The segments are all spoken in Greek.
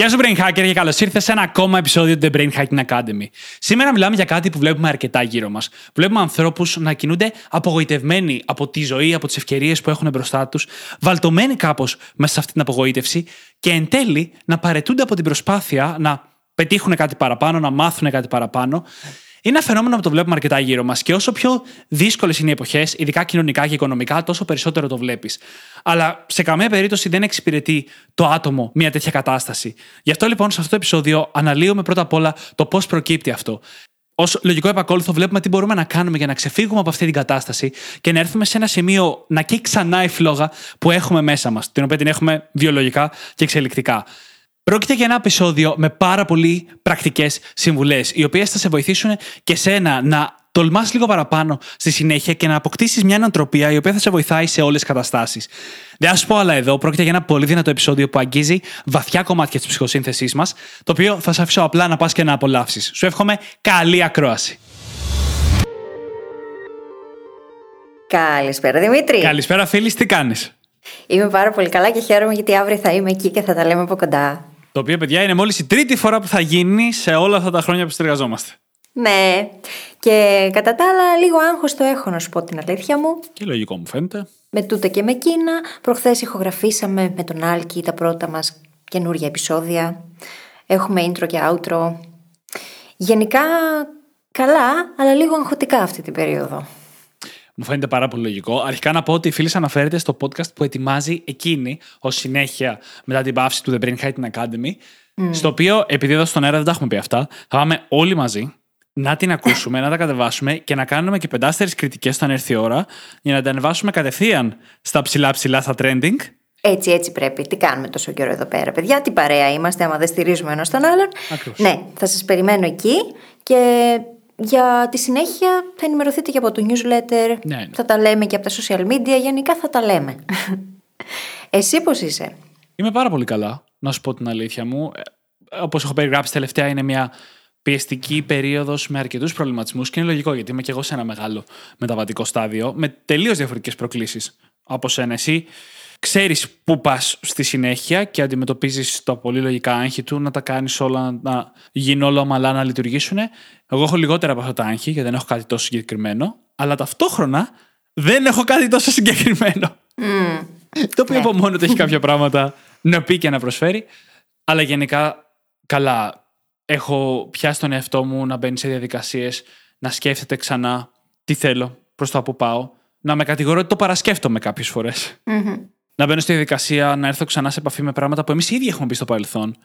Γεια σου, Brain Hacker, και καλώς ήρθες σε ένα ακόμα επεισόδιο του The Brain Hacking Academy. Σήμερα μιλάμε για κάτι που βλέπουμε αρκετά γύρω μας. Βλέπουμε ανθρώπους να κινούνται απογοητευμένοι από τη ζωή, από τις ευκαιρίες που έχουν μπροστά τους, βαλτωμένοι κάπως μέσα σε αυτή την απογοήτευση και εν τέλει να παρετούνται από την προσπάθεια να πετύχουν κάτι παραπάνω, να μάθουν κάτι παραπάνω. Είναι ένα φαινόμενο που το βλέπουμε αρκετά γύρω μας και όσο πιο δύσκολες είναι οι εποχές, ειδικά κοινωνικά και οικονομικά, τόσο περισσότερο το βλέπεις. Αλλά σε καμία περίπτωση δεν εξυπηρετεί το άτομο μια τέτοια κατάσταση. Γι' αυτό λοιπόν σε αυτό το επεισόδιο αναλύουμε πρώτα απ' όλα το πώς προκύπτει αυτό. Ω λογικό επακόλουθο, βλέπουμε τι μπορούμε να κάνουμε για να ξεφύγουμε από αυτή την κατάσταση και να έρθουμε σε ένα σημείο να καίει ξανά η φλόγα που έχουμε μέσα μας, την οποία την έχουμε βιολογικά και εξελικτικά. Πρόκειται για ένα επεισόδιο με πάρα πολύ πρακτικές συμβουλές, οι οποίες θα σε βοηθήσουν και σένα να τολμάς λίγο παραπάνω στη συνέχεια και να αποκτήσεις μια νοοτροπία η οποία θα σε βοηθάει σε όλες τις καταστάσεις. Δεν θα σου πω άλλα εδώ. Πρόκειται για ένα πολύ δυνατό επεισόδιο που αγγίζει βαθιά κομμάτια της ψυχοσύνθεσής μας, το οποίο θα σε αφήσω απλά να πας και να απολαύσεις. Σου εύχομαι καλή ακρόαση. Καλησπέρα Δημήτρη. Καλησπέρα, φίλη, τι κάνεις; Είμαι πάρα πολύ καλά και χαίρομαι γιατί αύριο θα είμαι εκεί και θα τα λέμε από κοντά. Το οποίο, παιδιά, είναι μόλις η τρίτη φορά που θα γίνει σε όλα αυτά τα χρόνια που συνεργαζόμαστε. Ναι. Και κατά τα άλλα, λίγο άγχος το έχω να σου πω την αλήθεια μου. Και λογικό μου φαίνεται. Με τούτα και με εκείνα. Προχθές ηχογραφήσαμε με τον Άλκη τα πρώτα μας καινούργια επεισόδια. Έχουμε intro και outro. Γενικά καλά, αλλά λίγο αγχωτικά αυτή την περίοδο. Μου φαίνεται πάρα πολύ λογικό. Αρχικά να πω ότι η φίλη αναφέρεται στο podcast που ετοιμάζει εκείνη ως συνέχεια μετά την πάυση του The Brain Hacking Academy. Στο οποίο, επειδή εδώ στον αέρα δεν τα έχουμε πει αυτά, θα πάμε όλοι μαζί να την ακούσουμε, να τα κατεβάσουμε και να κάνουμε και πεντάστερες κριτικές όταν έρθει η ώρα για να τα ανεβάσουμε κατευθείαν στα ψηλά-ψηλά, στα trending. Έτσι, έτσι πρέπει. Τι κάνουμε τόσο καιρό εδώ πέρα, παιδιά; Τι παρέα είμαστε, άμα δεν στηρίζουμε ένας τον άλλον. Ακριβώς. Ναι, θα σας περιμένω εκεί και για τη συνέχεια θα ενημερωθείτε και από το newsletter. Ναι, ναι. Θα τα λέμε και από τα social media. Γενικά θα τα λέμε. Εσύ πώς είσαι; Είμαι πάρα πολύ καλά, να σου πω την αλήθεια μου. Όπως έχω περιγράψει τελευταία, είναι μια πιεστική περίοδος με αρκετούς προβληματισμούς και είναι λογικό γιατί είμαι και εγώ σε ένα μεγάλο μεταβατικό στάδιο με τελείως διαφορετικές προκλήσεις από σένα. Εσύ ξέρεις πού πας στη συνέχεια και αντιμετωπίζεις το πολύ λογικά άγχη του, να τα κάνεις όλα, να γίνουν όλα ομαλά, να λειτουργήσουν. Εγώ έχω λιγότερα από αυτά τα άγχη γιατί δεν έχω κάτι τόσο συγκεκριμένο, αλλά ταυτόχρονα δεν έχω κάτι τόσο συγκεκριμένο. Το οποίο από μόνο του έχει κάποια πράγματα να πει και να προσφέρει. Αλλά γενικά, καλά, έχω πιάσει τον εαυτό μου να μπαίνει σε διαδικασίες, να σκέφτεται ξανά τι θέλω, προς τα που πάω, να με κατηγορώ ότι το παρασκέφτομαι κάποιες φορές. Να μπαίνω στη διαδικασία να έρθω ξανά σε επαφή με πράγματα που εμείς ήδη έχουμε πει στο παρελθόν.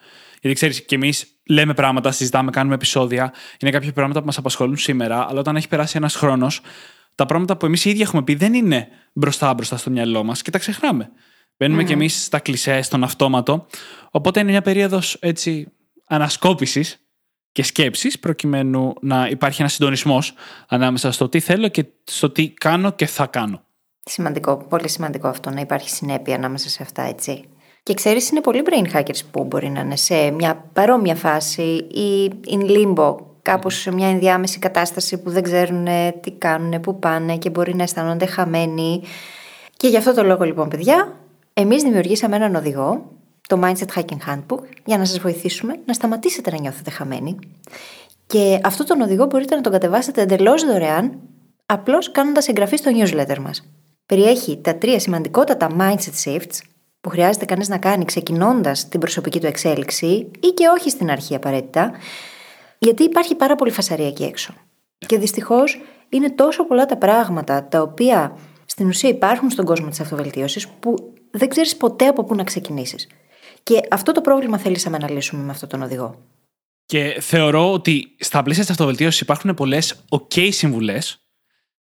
Γιατί ξέρεις, και εμείς λέμε πράγματα, συζητάμε, κάνουμε επεισόδια. Είναι κάποια πράγματα που μας απασχολούν σήμερα, αλλά όταν έχει περάσει ένας χρόνος, τα πράγματα που εμείς ήδη έχουμε πει δεν είναι μπροστά μπροστά στο μυαλό μας και τα ξεχνάμε. Μπαίνουμε κι εμείς στα κλισέ, στον αυτόματο. Οπότε είναι μια περίοδος έτσι ανασκόπησης και σκέψης, προκειμένου να υπάρχει ένας συντονισμός ανάμεσα στο τι θέλω και στο τι κάνω και θα κάνω. Σημαντικό, πολύ σημαντικό αυτό να υπάρχει συνέπεια ανάμεσα σε αυτά, έτσι. Και ξέρεις, είναι πολλοί brain hackers που μπορεί να είναι σε μια παρόμοια φάση ή in limbo, κάπως σε μια ενδιάμεση κατάσταση που δεν ξέρουν τι κάνουν, πού πάνε και μπορεί να αισθάνονται χαμένοι. Και γι' αυτό το λόγο, λοιπόν, παιδιά, εμείς δημιουργήσαμε έναν οδηγό, το Mindset Hacking Handbook, για να σας βοηθήσουμε να σταματήσετε να νιώθετε χαμένοι. Και αυτό τον οδηγό μπορείτε να τον κατεβάσετε εντελώς δωρεάν, απλώς κάνοντας εγγραφή στο newsletter μας. Περιέχει τα τρία σημαντικότατα mindset shifts που χρειάζεται κανείς να κάνει ξεκινώντας την προσωπική του εξέλιξη ή και όχι στην αρχή απαραίτητα, γιατί υπάρχει πάρα πολύ φασαρία εκεί έξω. Και δυστυχώς είναι τόσο πολλά τα πράγματα τα οποία στην ουσία υπάρχουν στον κόσμο της αυτοβελτίωσης που δεν ξέρεις ποτέ από πού να ξεκινήσεις. Και αυτό το πρόβλημα θέλησαμε να λύσουμε με αυτόν τον οδηγό. Και θεωρώ ότι στα πλαίσια της αυτοβελτίωσης υπάρχουν πολλές OK συμβουλές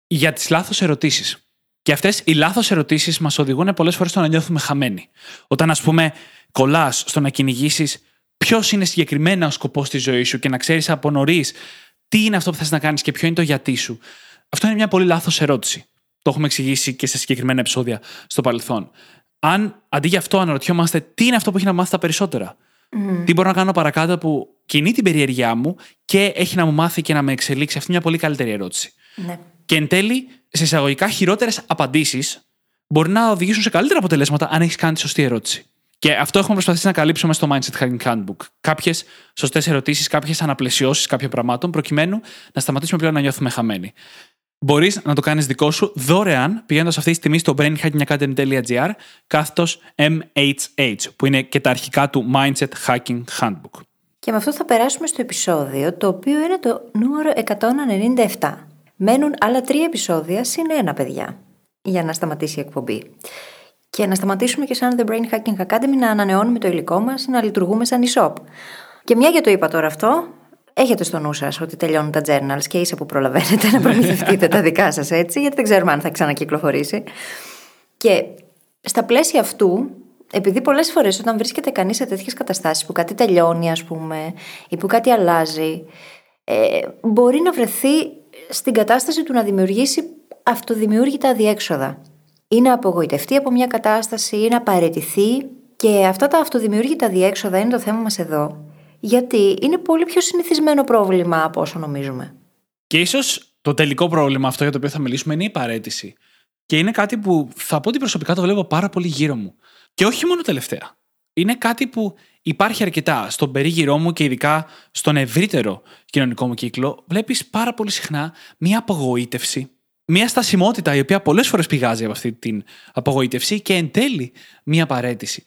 για τις λάθος ερωτήσεις. Και αυτές οι λάθος ερωτήσεις μας οδηγούν πολλές φορές στο να νιώθουμε χαμένοι. Όταν, ας πούμε, κολλάς στο να κυνηγήσεις ποιος είναι συγκεκριμένα ο σκοπός της ζωής σου και να ξέρεις από νωρίς τι είναι αυτό που θες να κάνεις και ποιο είναι το γιατί σου. Αυτό είναι μια πολύ λάθος ερώτηση. Το έχουμε εξηγήσει και σε συγκεκριμένα επεισόδια στο παρελθόν. Αν αντί για αυτό αναρωτιόμαστε τι είναι αυτό που έχει να μάθει τα περισσότερα. Τι μπορώ να κάνω παρακάτω που κινεί την περιέργειά μου και έχει να μου μάθει και να με εξελίξει. Αυτή είναι μια πολύ καλύτερη ερώτηση. Ναι. Και εν τέλει, σε εισαγωγικά χειρότερες απαντήσεις μπορεί να οδηγήσουν σε καλύτερα αποτελέσματα αν έχεις κάνει τη σωστή ερώτηση. Και αυτό έχουμε προσπαθήσει να καλύψουμε στο Mindset Hacking Handbook. Κάποιες σωστές ερωτήσεις, κάποιες αναπλαισιώσεις κάποιων πραγμάτων, προκειμένου να σταματήσουμε πλέον να νιώθουμε χαμένοι. Μπορείς να το κάνεις δικό σου δωρεάν πηγαίνοντας αυτή τη στιγμή στο brainhackingacademy.gr κάθετος MHH, που είναι και τα αρχικά του Mindset Hacking Handbook. Και με αυτό θα περάσουμε στο επεισόδιο, το οποίο είναι το νούμερο 197. Μένουν άλλα τρία επεισόδια συν ένα, παιδιά, για να σταματήσει η εκπομπή. Και να σταματήσουμε και σαν The Brain Hacking Academy να ανανεώνουμε το υλικό μας, να λειτουργούμε σαν e-shop. Και μια για το είπα τώρα αυτό, έχετε στο νου σας ότι τελειώνουν τα journals και ίσα που προλαβαίνετε να προμηθευτείτε τα δικά σας έτσι, γιατί δεν ξέρουμε αν θα ξανακυκλοφορήσει. Και στα πλαίσια αυτού, επειδή πολλές φορές όταν βρίσκεται κανείς σε τέτοιες καταστάσεις που κάτι τελειώνει, ας πούμε, ή που κάτι αλλάζει, ε, μπορεί να βρεθεί στην κατάσταση του να δημιουργήσει αυτοδημιούργητα αδιέξοδα. Ή να απογοητευτεί από μια κατάσταση, ή να παρετηθεί. Και αυτά τα αυτοδημιούργητα διέξοδα είναι το θέμα μας εδώ. Γιατί είναι πολύ πιο συνηθισμένο πρόβλημα από όσο νομίζουμε. Και ίσως το τελικό πρόβλημα αυτό για το οποίο θα μιλήσουμε είναι η παρέτηση. Και είναι κάτι που θα πω ότι προσωπικά το βλέπω πάρα πολύ γύρω μου. Και όχι μόνο τελευταία. Είναι κάτι που υπάρχει αρκετά στον περίγυρό μου και ειδικά στον ευρύτερο κοινωνικό μου κύκλο. Βλέπεις πάρα πολύ συχνά μία απογοήτευση, μία στασιμότητα η οποία πολλές φορές πηγάζει από αυτή την απογοήτευση και εν τέλει μία παρέτηση.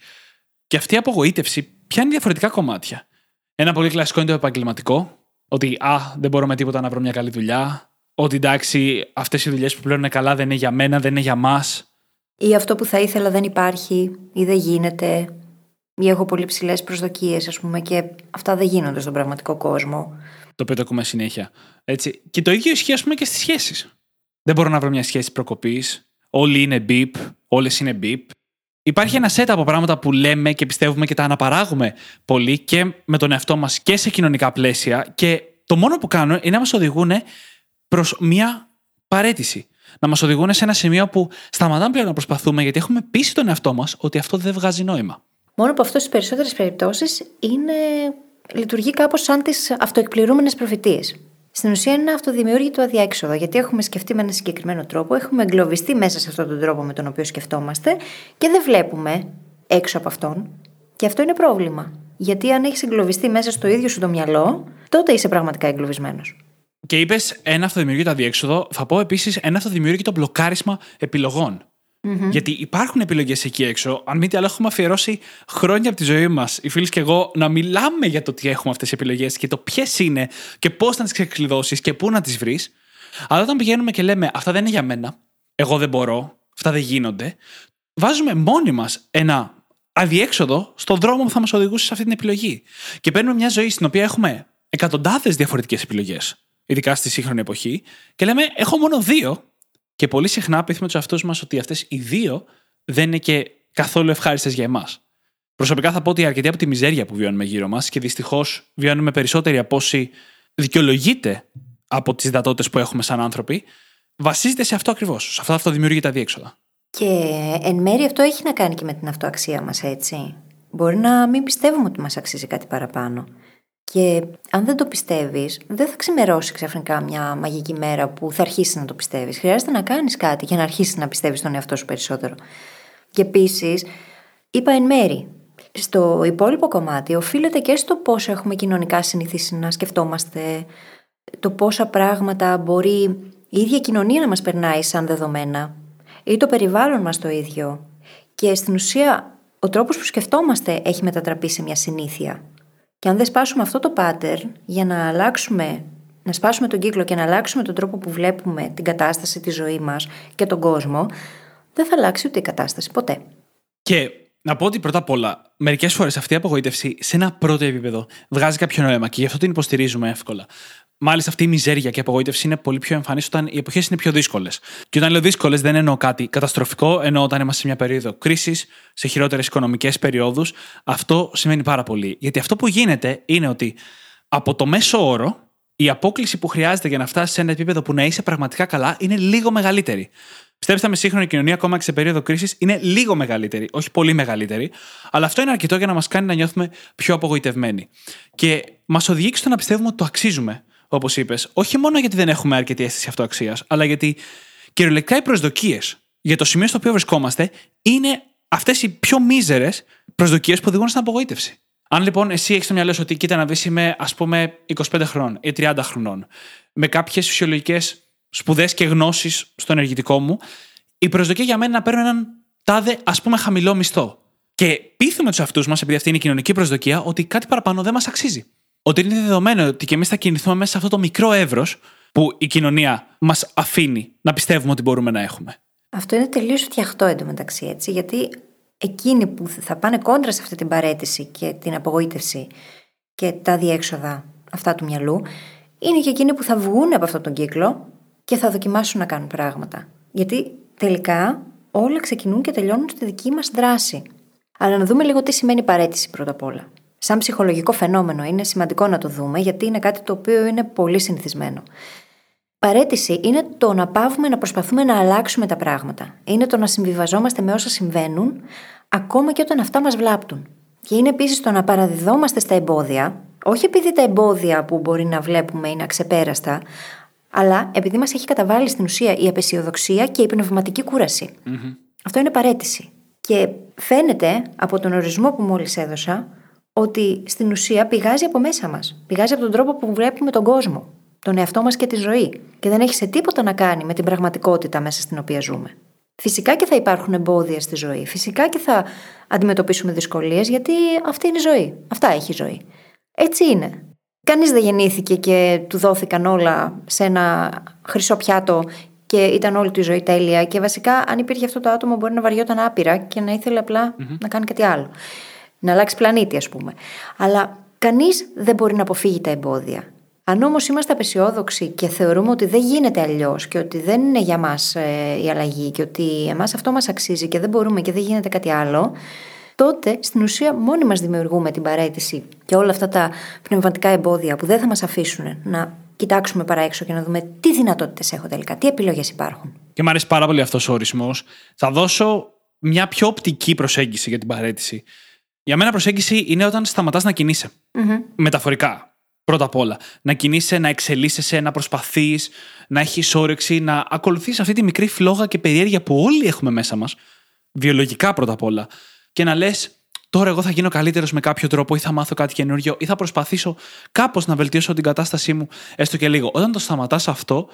Και αυτή η απογοήτευση πιάνει διαφορετικά κομμάτια. Ένα πολύ κλασικό είναι το επαγγελματικό. Ότι α, δεν μπορώ με τίποτα να βρω μια καλή δουλειά. Ότι εντάξει, αυτές οι δουλειές που πλέον είναι καλά δεν είναι για μένα, δεν είναι για μας. Ή αυτό που θα ήθελα δεν υπάρχει, ή δεν γίνεται, ή έχω πολύ ψηλές προσδοκίες, ας πούμε, και αυτά δεν γίνονται στον πραγματικό κόσμο. Το οποίο το ακούμε συνέχεια. Έτσι. Και το ίδιο ισχύει, ας πούμε, και στις σχέσεις. Δεν μπορώ να βρω μια σχέση προκοπής. Όλοι είναι beep, όλες είναι beep. Υπάρχει ένα set από πράγματα που λέμε και πιστεύουμε και τα αναπαράγουμε πολύ και με τον εαυτό μας και σε κοινωνικά πλαίσια. Και το μόνο που κάνουν είναι να μας οδηγούν προς μια παρέτηση. Να μας οδηγούν σε ένα σημείο που σταματάμε πλέον να προσπαθούμε γιατί έχουμε πείσει τον εαυτό μας ότι αυτό δεν βγάζει νόημα. Μόνο που αυτό στις περισσότερες περιπτώσεις είναι... λειτουργεί κάπως σαν τις αυτοεκπληρούμενες προφητείες. Στην ουσία είναι ένα αυτοδημιούργητο αδιέξοδο, γιατί έχουμε σκεφτεί με έναν συγκεκριμένο τρόπο, έχουμε εγκλωβιστεί μέσα σε αυτόν τον τρόπο με τον οποίο σκεφτόμαστε και δεν βλέπουμε έξω από αυτόν. Και αυτό είναι πρόβλημα. Γιατί αν έχεις εγκλωβιστεί μέσα στο ίδιο σου το μυαλό, τότε είσαι πραγματικά εγκλωβισμένος. Και είπες ένα αυτοδημιούργητο αδιέξοδο, θα πω επίσης ένα αυτοδημιούργητο μπλοκάρισμα επιλογών. Mm-hmm. Γιατί υπάρχουν επιλογές εκεί έξω. Αν μη τι άλλο, έχουμε αφιερώσει χρόνια από τη ζωή μας, οι φίλοι και εγώ, να μιλάμε για το τι έχουμε αυτές τι επιλογές και το ποιες είναι και πώς να τις ξεκλειδώσεις και πού να τις βρεις. Αλλά όταν πηγαίνουμε και λέμε Αυτά δεν είναι για μένα, εγώ δεν μπορώ, αυτά δεν γίνονται, βάζουμε μόνοι μας ένα αδιέξοδο στον δρόμο που θα μας οδηγούσε σε αυτή την επιλογή. Και παίρνουμε μια ζωή στην οποία έχουμε εκατοντάδες διαφορετικές επιλογές, ειδικά στη σύγχρονη εποχή, και λέμε Έχω μόνο δύο και πολύ συχνά πείθουμε τους εαυτούς μας ότι αυτές οι δύο δεν είναι και καθόλου ευχάριστες για εμάς. Προσωπικά θα πω ότι αρκετή από τη μιζέρια που βιώνουμε γύρω μας και δυστυχώς βιώνουμε περισσότεροι από όσοι δικαιολογείται από τις δυνατότητες που έχουμε σαν άνθρωποι, βασίζεται σε αυτό ακριβώς. Σε αυτό, αυτό δημιουργεί τα διέξοδα. Και εν μέρει αυτό έχει να κάνει και με την αυτοαξία μας, έτσι. Μπορεί να μην πιστεύουμε ότι μας αξίζει κάτι παραπάνω. Και αν δεν το πιστεύεις, δεν θα ξημερώσει ξαφνικά μια μαγική μέρα που θα αρχίσεις να το πιστεύεις. Χρειάζεται να κάνεις κάτι για να αρχίσεις να πιστεύεις στον εαυτό σου περισσότερο. Και επίσης, είπα εν μέρη. Στο υπόλοιπο κομμάτι οφείλεται και στο πώς έχουμε κοινωνικά συνηθίσει να σκεφτόμαστε, το πόσα πράγματα μπορεί η ίδια κοινωνία να μας περνάει σαν δεδομένα, ή το περιβάλλον μας το ίδιο. Και στην ουσία, ο τρόπος που σκεφτόμαστε έχει μετατραπεί σε μια συνήθεια. Και αν δεν σπάσουμε αυτό το pattern για να αλλάξουμε, να σπάσουμε τον κύκλο και να αλλάξουμε τον τρόπο που βλέπουμε την κατάσταση, τη ζωή μας και τον κόσμο, δεν θα αλλάξει ούτε η κατάσταση ποτέ. Και να πω ότι πρώτα απ' όλα, μερικές φορές αυτή η απογοήτευση σε ένα πρώτο επίπεδο βγάζει κάποιο νόημα και γι' αυτό την υποστηρίζουμε εύκολα. Μάλιστα, αυτή η μιζέρια και η απογοήτευση είναι πολύ πιο εμφανής όταν οι εποχές είναι πιο δύσκολες. Και όταν λέω δύσκολες, δεν εννοώ κάτι καταστροφικό, εννοώ όταν είμαστε σε μια περίοδο κρίσης, σε χειρότερες οικονομικές περιόδους. Αυτό σημαίνει πάρα πολύ. Γιατί αυτό που γίνεται είναι ότι από το μέσο όρο, η απόκληση που χρειάζεται για να φτάσεις σε ένα επίπεδο που να είσαι πραγματικά καλά είναι λίγο μεγαλύτερη. Πιστέψτε με, σύγχρονη κοινωνία, ακόμα και σε περίοδο κρίσης, είναι λίγο μεγαλύτερη, όχι πολύ μεγαλύτερη, αλλά αυτό είναι αρκετό για να μας κάνει να νιώθουμε πιο απογοητευμένοι. Και μας οδηγεί στο να πιστεύουμε ότι το αξίζουμε, όπως είπες, όχι μόνο γιατί δεν έχουμε αρκετή αίσθηση αυτοαξίας, αλλά γιατί κυριολεκτικά οι προσδοκίες για το σημείο στο οποίο βρισκόμαστε είναι αυτές οι πιο μίζερες προσδοκίες που οδηγούν στην απογοήτευση. Αν λοιπόν εσύ έχεις στο μυαλό σου ότι κοίτα να δεις είμαι ας πούμε 25 χρονών ή 30 χρονών, με κάποιες φυσιολογικές σπουδές και γνώσεις στο ενεργητικό μου, η προσδοκία για μένα είναι να παίρνω έναν τάδε ας πούμε χαμηλό μισθό. Και πείθουμε τους αυτούς μας, επειδή αυτή είναι η κοινωνική προσδοκία, ότι κάτι παραπάνω δεν μας αξίζει. Ότι είναι δεδομένο ότι και εμείς θα κινηθούμε μέσα σε αυτό το μικρό εύρος που η κοινωνία μας αφήνει να πιστεύουμε ότι μπορούμε να έχουμε. Αυτό είναι τελείως φτιαχτό εντωμεταξύ έτσι, γιατί εκείνοι που θα πάνε κόντρα σε αυτή την παρέτηση και την απογοήτευση και τα διέξοδα αυτά του μυαλού, είναι και εκείνοι που θα βγουν από αυτόν τον κύκλο και θα δοκιμάσουν να κάνουν πράγματα. Γιατί τελικά όλα ξεκινούν και τελειώνουν στη δική μας δράση. Αλλά να δούμε λίγο τι σημαίνει παρέτηση πρώτα απ' όλα. Σαν ψυχολογικό φαινόμενο είναι σημαντικό να το δούμε γιατί είναι κάτι το οποίο είναι πολύ συνηθισμένο. Παρέτηση είναι το να πάβουμε να προσπαθούμε να αλλάξουμε τα πράγματα. Είναι το να συμβιβαζόμαστε με όσα συμβαίνουν, ακόμα και όταν αυτά μας βλάπτουν. Και είναι επίσης το να παραδιδόμαστε στα εμπόδια, όχι επειδή τα εμπόδια που μπορεί να βλέπουμε είναι αξεπέραστα, αλλά επειδή μας έχει καταβάλει στην ουσία η απεσιοδοξία και η πνευματική Αυτό είναι παρέτηση. Και φαίνεται από τον ορισμό που μόλις έδωσα ότι στην ουσία πηγάζει από μέσα μας. Πηγάζει από τον τρόπο που βλέπουμε τον κόσμο τον εαυτό μας και τη ζωή. Και δεν έχει σε τίποτα να κάνει με την πραγματικότητα μέσα στην οποία ζούμε. Φυσικά και θα υπάρχουν εμπόδια στη ζωή. Φυσικά και θα αντιμετωπίσουμε δυσκολίες, γιατί αυτή είναι η ζωή. Αυτά έχει η ζωή. Έτσι είναι. Κανείς δεν γεννήθηκε και του δόθηκαν όλα σε ένα χρυσό πιάτο και ήταν όλη του η ζωή τέλεια. Και βασικά, αν υπήρχε αυτό το άτομο, μπορεί να βαριόταν άπειρα και να ήθελε να κάνει κάτι άλλο. Να αλλάξει πλανήτη, ας πούμε. Αλλά κανείς δεν μπορεί να αποφύγει τα εμπόδια. Αν όμως είμαστε απεσιόδοξοι και θεωρούμε ότι δεν γίνεται αλλιώς και ότι δεν είναι για μας ε, η αλλαγή και ότι εμάς αυτό μας αξίζει και δεν μπορούμε και δεν γίνεται κάτι άλλο, τότε στην ουσία μόνοι μας δημιουργούμε την παρέτηση και όλα αυτά τα πνευματικά εμπόδια που δεν θα μας αφήσουν να κοιτάξουμε παρά έξω και να δούμε τι δυνατότητες έχω τελικά, τι επιλογές υπάρχουν. Και μου αρέσει πάρα πολύ αυτός ο ορισμός. Θα δώσω μια πιο οπτική προσέγγιση για την παρέτηση. Για μένα προσέγγιση είναι όταν σταματάς να κινεισαι Μεταφορικά. Πρώτα απ' όλα. Να κινείσαι, να εξελίσσεσαι, να προσπαθείς, να έχεις όρεξη, να ακολουθείς αυτή τη μικρή φλόγα και περιέργεια που όλοι έχουμε μέσα μας. Βιολογικά πρώτα απ' όλα. Και να λες, τώρα εγώ θα γίνω καλύτερος με κάποιο τρόπο ή θα μάθω κάτι καινούριο ή θα προσπαθήσω κάπως να βελτιώσω την κατάστασή μου έστω και λίγο. Όταν το σταματάς αυτό,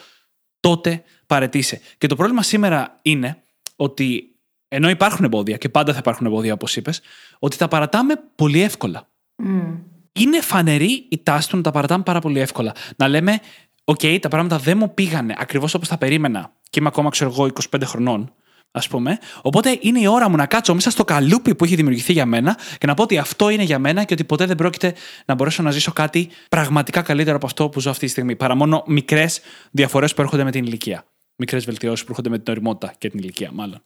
τότε παρετήσει. Και το πρόβλημα σήμερα είναι ότι ενώ υπάρχουν εμπόδια και πάντα θα υπάρχουν εμπόδια, όπως είπες, ότι τα παρατάμε πολύ εύκολα. Mm είναι φανερή η τάση του να τα παρατάμε πάρα πολύ εύκολα. Να λέμε, OK, τα πράγματα δεν μου πήγανε ακριβώς όπως τα περίμενα και είμαι ακόμα, ξέρω εγώ, 25 χρονών, ας πούμε. Οπότε είναι η ώρα μου να κάτσω μέσα στο καλούπι που έχει δημιουργηθεί για μένα και να πω ότι αυτό είναι για μένα και ότι ποτέ δεν πρόκειται να μπορέσω να ζήσω κάτι πραγματικά καλύτερο από αυτό που ζω αυτή τη στιγμή. Παρά μόνο μικρές διαφορές που έρχονται με την ηλικία. Μικρές βελτιώσεις που έρχονται με την οριμότητα και την ηλικία, μάλλον.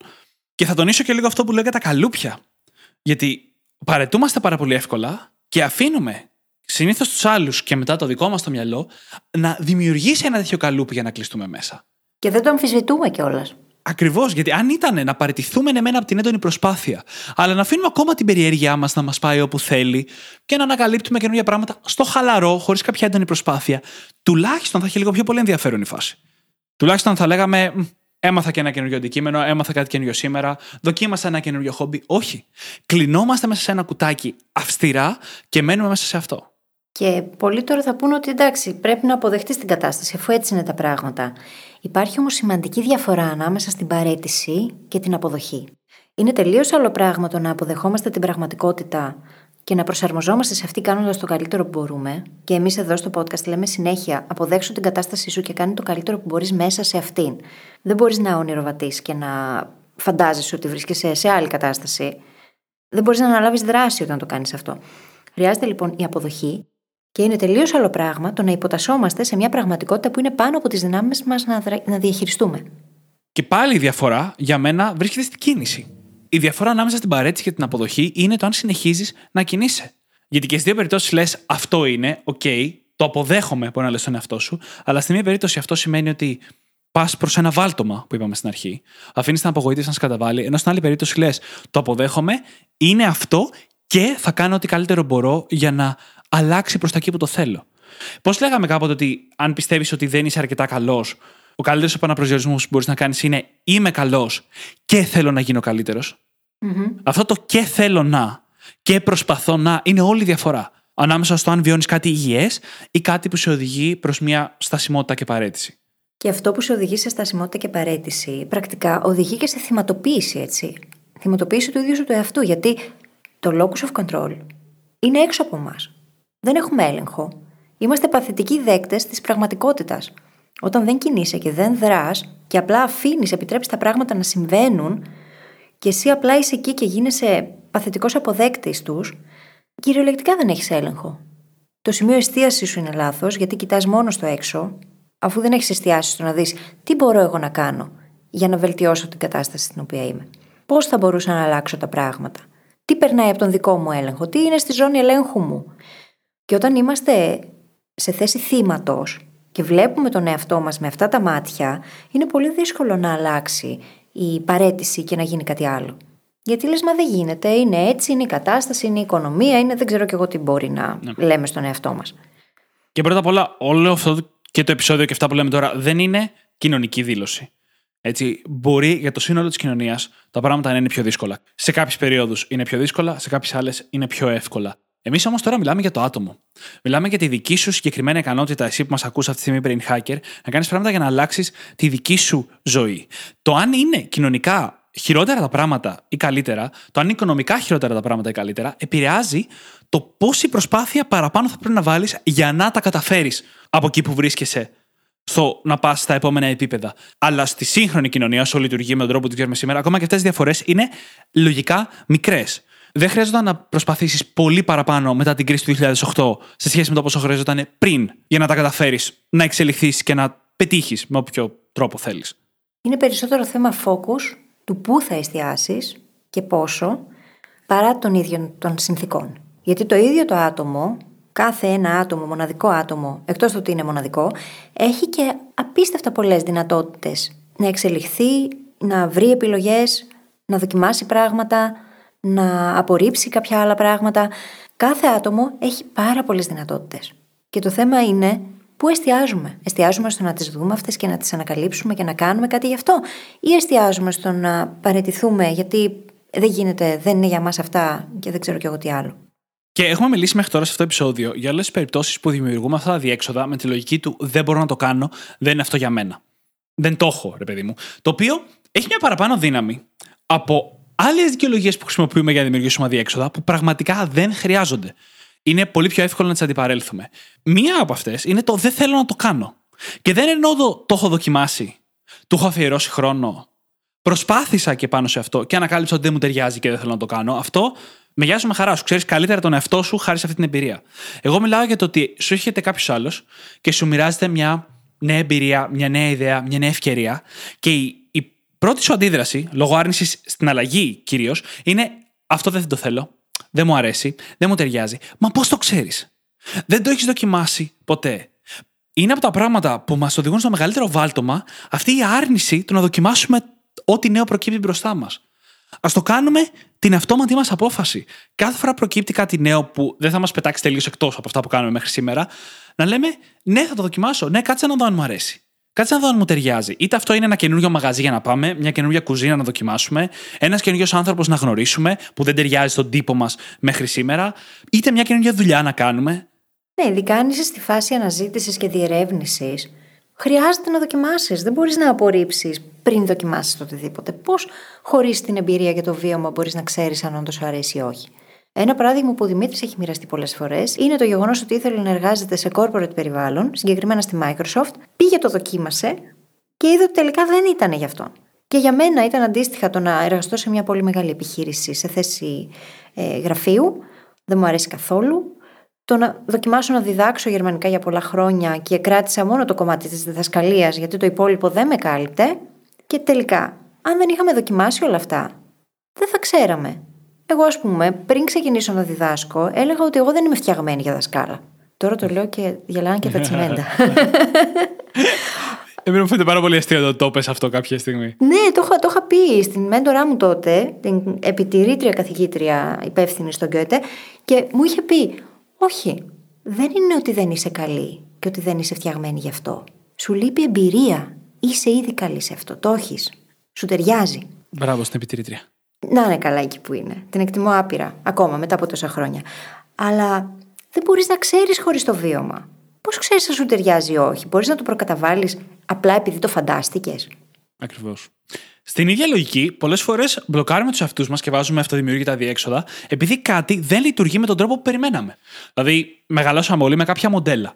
Και θα τονίσω και λίγο αυτό που λέγατε τα καλούπια. Γιατί παρετούμαστε πάρα πολύ εύκολα και αφήνουμε συνήθως τους άλλους και μετά το δικό μας το μυαλό να δημιουργήσει ένα τέτοιο καλούπι για να κλειστούμε μέσα. Και δεν το αμφισβητούμε κιόλας. Ακριβώς, γιατί αν ήταν να παραιτηθούμε εμένα από την έντονη προσπάθεια, αλλά να αφήνουμε ακόμα την περιέργειά μας να μας πάει όπου θέλει και να ανακαλύπτουμε καινούργια πράγματα στο χαλαρό, χωρίς κάποια έντονη προσπάθεια, τουλάχιστον θα είχε λίγο πιο πολύ ενδιαφέρον η φάση. Τουλάχιστον θα λέγαμε, Έμαθα και ένα καινούριο αντικείμενο, έμαθα κάτι καινούριο σήμερα, δοκίμασα ένα καινούριο χόμπι. Όχι. Κλεινόμαστε μέσα σε ένα κουτάκι αυστηρά και μένουμε μέσα σε αυτό. Και πολλοί τώρα θα πούνε ότι εντάξει, πρέπει να αποδεχτείς την κατάσταση, αφού έτσι είναι τα πράγματα. Υπάρχει όμως σημαντική διαφορά ανάμεσα στην παρέτηση και την αποδοχή. Είναι τελείως άλλο πράγμα το να αποδεχόμαστε την πραγματικότητα και να προσαρμοζόμαστε σε αυτή κάνοντας το καλύτερο που μπορούμε. Και εμείς εδώ στο podcast λέμε συνέχεια: Αποδέξου την κατάστασή σου και κάνει το καλύτερο που μπορείς μέσα σε αυτήν. Δεν μπορείς να ονειροβατείς και να φαντάζεσαι ότι βρίσκεσαι σε άλλη κατάσταση. Δεν μπορείς να αναλάβεις δράση όταν το κάνεις αυτό. Χρειάζεται λοιπόν η αποδοχή και είναι τελείως άλλο πράγμα το να υποτασσόμαστε σε μια πραγματικότητα που είναι πάνω από τις δυνάμεις μας να, να διαχειριστούμε. Και πάλι η διαφορά για μένα βρίσκεται στην κίνηση. Η διαφορά ανάμεσα στην παρέτηση και την αποδοχή είναι το αν συνεχίζεις να κινείσαι. Γιατί και στις δύο περιπτώσεις λες αυτό είναι, OK, το αποδέχομαι, μπορεί να λες στον εαυτό σου, αλλά στη μία περίπτωση αυτό σημαίνει ότι πας προς ένα βάλτομα που είπαμε στην αρχή. Αφήνεις την απογοήτευση να σε καταβάλει, ενώ στην άλλη περίπτωση λες: Το αποδέχομαι, είναι αυτό και θα κάνω ό,τι καλύτερο μπορώ για να αλλάξει προς τα εκεί που το θέλω. Πώς λέγαμε κάποτε ότι αν πιστεύεις ότι δεν είσαι αρκετά καλός, ο καλύτερος επαναπροσδιορισμός που μπορείς να κάνεις είναι Είμαι καλός και θέλω να γίνω Αυτό το και θέλω να και προσπαθώ να είναι όλη η διαφορά ανάμεσα στο αν βιώνεις κάτι υγιές ή κάτι που σε οδηγεί προς μια στασιμότητα και παρέτηση. Και αυτό που σε οδηγεί σε στασιμότητα και παρέτηση, πρακτικά οδηγεί και σε θυματοποίηση, έτσι. Θυματοποίηση του ίδιου σου του εαυτού, γιατί το locus of control είναι έξω από εμάς. Δεν έχουμε έλεγχο. Είμαστε παθητικοί δέκτες της πραγματικότητας. Όταν δεν κινείσαι και δεν δράς και απλά αφήνεις, επιτρέπει τα πράγματα να συμβαίνουν και εσύ απλά είσαι εκεί και γίνεσαι παθητικός αποδέκτης τους, κυριολεκτικά δεν έχεις έλεγχο. Το σημείο εστίασης σου είναι λάθος, γιατί κοιτάς μόνος στο έξω, αφού δεν έχεις εστιάσει στο να δεις τι μπορώ εγώ να κάνω για να βελτιώσω την κατάσταση στην οποία είμαι. Πώς θα μπορούσα να αλλάξω τα πράγματα; Τι περνάει από τον δικό μου έλεγχο, τι είναι στη ζώνη ελέγχου μου; Και όταν είμαστε σε θέση θύματος και βλέπουμε τον εαυτό μας με αυτά τα μάτια, είναι πολύ δύσκολο να αλλάξει η παρέτηση και να γίνει κάτι άλλο. Γιατί λες, μα δεν γίνεται, είναι έτσι, είναι η κατάσταση, είναι η οικονομία, είναι δεν ξέρω κι εγώ τι μπορεί να ναι. λέμε στον εαυτό μας. Και πρώτα απ' όλα, όλο αυτό και το επεισόδιο και αυτά που λέμε τώρα δεν είναι κοινωνική δήλωση. Έτσι, μπορεί για το σύνολο της κοινωνίας τα πράγματα να είναι πιο δύσκολα. Σε κάποιες περιόδους είναι πιο δύσκολα, σε κάποιες άλλες είναι πιο εύκολα. Εμείς όμως τώρα μιλάμε για το άτομο. Μιλάμε για τη δική σου συγκεκριμένη ικανότητα, εσύ που μας ακούς αυτή τη στιγμή, Brain Hacker, να κάνεις πράγματα για να αλλάξεις τη δική σου ζωή. Το αν είναι κοινωνικά χειρότερα τα πράγματα ή καλύτερα, το αν είναι οικονομικά χειρότερα τα πράγματα ή καλύτερα, επηρεάζει το πόση προσπάθεια παραπάνω θα πρέπει να βάλεις για να τα καταφέρεις από εκεί που βρίσκεσαι στο να πας στα επόμενα επίπεδα. Αλλά στη σύγχρονη κοινωνία, όσο λειτουργεί με τον τρόπο που τη ξέρουμε σήμερα, ακόμα και αυτές τις διαφορές είναι λογικά μικρές. Δεν χρειάζονταν να προσπαθήσεις πολύ παραπάνω μετά την κρίση του 2008 σε σχέση με το πόσο χρειαζόταν πριν για να τα καταφέρεις, να εξελιχθείς και να πετύχεις με όποιο τρόπο θέλεις. Είναι περισσότερο θέμα focus του πού θα εστιάσεις και πόσο παρά των ίδιων των συνθήκων. Γιατί το ίδιο το άτομο, κάθε ένα άτομο, μοναδικό άτομο, εκτός του ότι είναι μοναδικό, έχει και απίστευτα πολλές δυνατότητες να εξελιχθεί, να βρει επιλογές, να δοκιμάσει πράγματα, να απορρίψει κάποια άλλα πράγματα. Κάθε άτομο έχει πάρα πολλές δυνατότητες. Και το θέμα είναι πού εστιάζουμε. Εστιάζουμε στο να τις δούμε αυτές και να τις ανακαλύψουμε και να κάνουμε κάτι γι' αυτό, ή εστιάζουμε στο να παραιτηθούμε γιατί δεν γίνεται, δεν είναι για μας αυτά και δεν ξέρω κι εγώ τι άλλο; Και έχουμε μιλήσει μέχρι τώρα σε αυτό το επεισόδιο για όλες τις περιπτώσεις που δημιουργούμε αυτά τα διέξοδα με τη λογική του Δεν μπορώ να το κάνω, δεν είναι αυτό για μένα. Δεν το έχω, ρε παιδί μου. Το οποίο έχει μια παραπάνω δύναμη από άλλες δικαιολογίες που χρησιμοποιούμε για να δημιουργήσουμε αδιέξοδα που πραγματικά δεν χρειάζονται. Είναι πολύ πιο εύκολο να τις αντιπαρέλθουμε. Μία από αυτές είναι το δεν θέλω να το κάνω. Και δεν εννοώ το, το έχω δοκιμάσει, του έχω αφιερώσει χρόνο. Προσπάθησα και πάνω σε αυτό και ανακάλυψα ότι δεν μου ταιριάζει και δεν θέλω να το κάνω. Αυτό με γεια σου με χαρά σου. Ξέρεις καλύτερα τον εαυτό σου χάρη σε αυτή την εμπειρία. Εγώ μιλάω για το ότι σου έρχεται κάποιος άλλος και σου μοιράζεται μια νέα εμπειρία, μια νέα ιδέα, μια νέα ευκαιρία και η, η πρώτη σου αντίδραση, λόγω άρνησης στην αλλαγή κυρίως, είναι αυτό δεν το θέλω, δεν μου αρέσει, δεν μου ταιριάζει. Μα πώς το ξέρεις; Δεν το έχεις δοκιμάσει ποτέ. Είναι από τα πράγματα που μας οδηγούν στο μεγαλύτερο βάλτομα αυτή η άρνηση του να δοκιμάσουμε ό,τι νέο προκύπτει μπροστά μας. Α το κάνουμε την αυτόματη μας απόφαση. Κάθε φορά προκύπτει κάτι νέο που δεν θα μας πετάξει τελείως εκτός από αυτά που κάνουμε μέχρι σήμερα, να λέμε ναι, θα το δοκιμάσω. Ναι, κάτσε να δω αν μου αρέσει. Κάτσε να δω αν μου ταιριάζει. Είτε αυτό είναι ένα καινούριο μαγαζί για να πάμε, μια καινούργια κουζίνα να δοκιμάσουμε, ένας καινούριος άνθρωπος να γνωρίσουμε που δεν ταιριάζει στον τύπο μας μέχρι σήμερα, είτε μια καινούργια δουλειά να κάνουμε. Ναι, ειδικά αν είσαι στη φάση αναζήτησης και διερεύνησης, χρειάζεται να δοκιμάσεις. Δεν μπορείς να απορρίψεις πριν δοκιμάσεις το οτιδήποτε. Πώς, χωρίς την εμπειρία και το βίωμα, μπορείς να ξέρεις αν όντως σου αρέσει ή όχι. Ένα παράδειγμα που ο Δημήτρης έχει μοιραστεί πολλές φορές είναι το γεγονός ότι ήθελε να εργάζεται σε corporate περιβάλλον, συγκεκριμένα στη Microsoft, πήγε το δοκίμασε και είδε ότι τελικά δεν ήταν γι' αυτό. Και για μένα ήταν αντίστοιχα το να εργαστώ σε μια πολύ μεγάλη επιχείρηση σε θέση ε, γραφείου. Δεν μου αρέσει καθόλου. Το να δοκιμάσω να διδάξω γερμανικά για πολλά χρόνια και κράτησα μόνο το κομμάτι της διδασκαλίας γιατί το υπόλοιπο δεν με κάλυπτε. Και τελικά, αν δεν είχαμε δοκιμάσει όλα αυτά, δεν θα ξέραμε. Εγώ, ας πούμε, πριν ξεκινήσω να διδάσκω, έλεγα ότι εγώ δεν είμαι φτιαγμένη για δασκάλα. Τώρα το λέω και γελάνε και τα τσιμέντα. Εμένα μου φαίνεται πάρα πολύ αστείο το το πες αυτό κάποια στιγμή. Ναι, το είχα, το είχα πει στην μέντορά μου τότε, την επιτηρήτρια καθηγήτρια υπεύθυνη στον Γκέτε, και μου είχε πει: Όχι, δεν είναι ότι δεν είσαι καλή και ότι δεν είσαι φτιαγμένη γι' αυτό. Σου λείπει εμπειρία. Είσαι ήδη καλή σε αυτό. Το έχεις. Σου ταιριάζει. Μπράβο στην επιτηρήτρια. Να είναι καλά εκεί που είναι. Την εκτιμώ άπειρα, ακόμα μετά από τόσα χρόνια. Αλλά δεν μπορείς να ξέρεις χωρίς το βίωμα. Πώς ξέρεις αν σου ταιριάζει ή όχι; Μπορείς να το προκαταβάλεις απλά επειδή το φαντάστηκες; Ακριβώς. Στην ίδια λογική, πολλές φορές μπλοκάρουμε τους εαυτού μας και βάζουμε αυτοδημιούργητα διέξοδα επειδή κάτι δεν λειτουργεί με τον τρόπο που περιμέναμε. Δηλαδή, μεγαλώσαμε όλοι με κάποια μοντέλα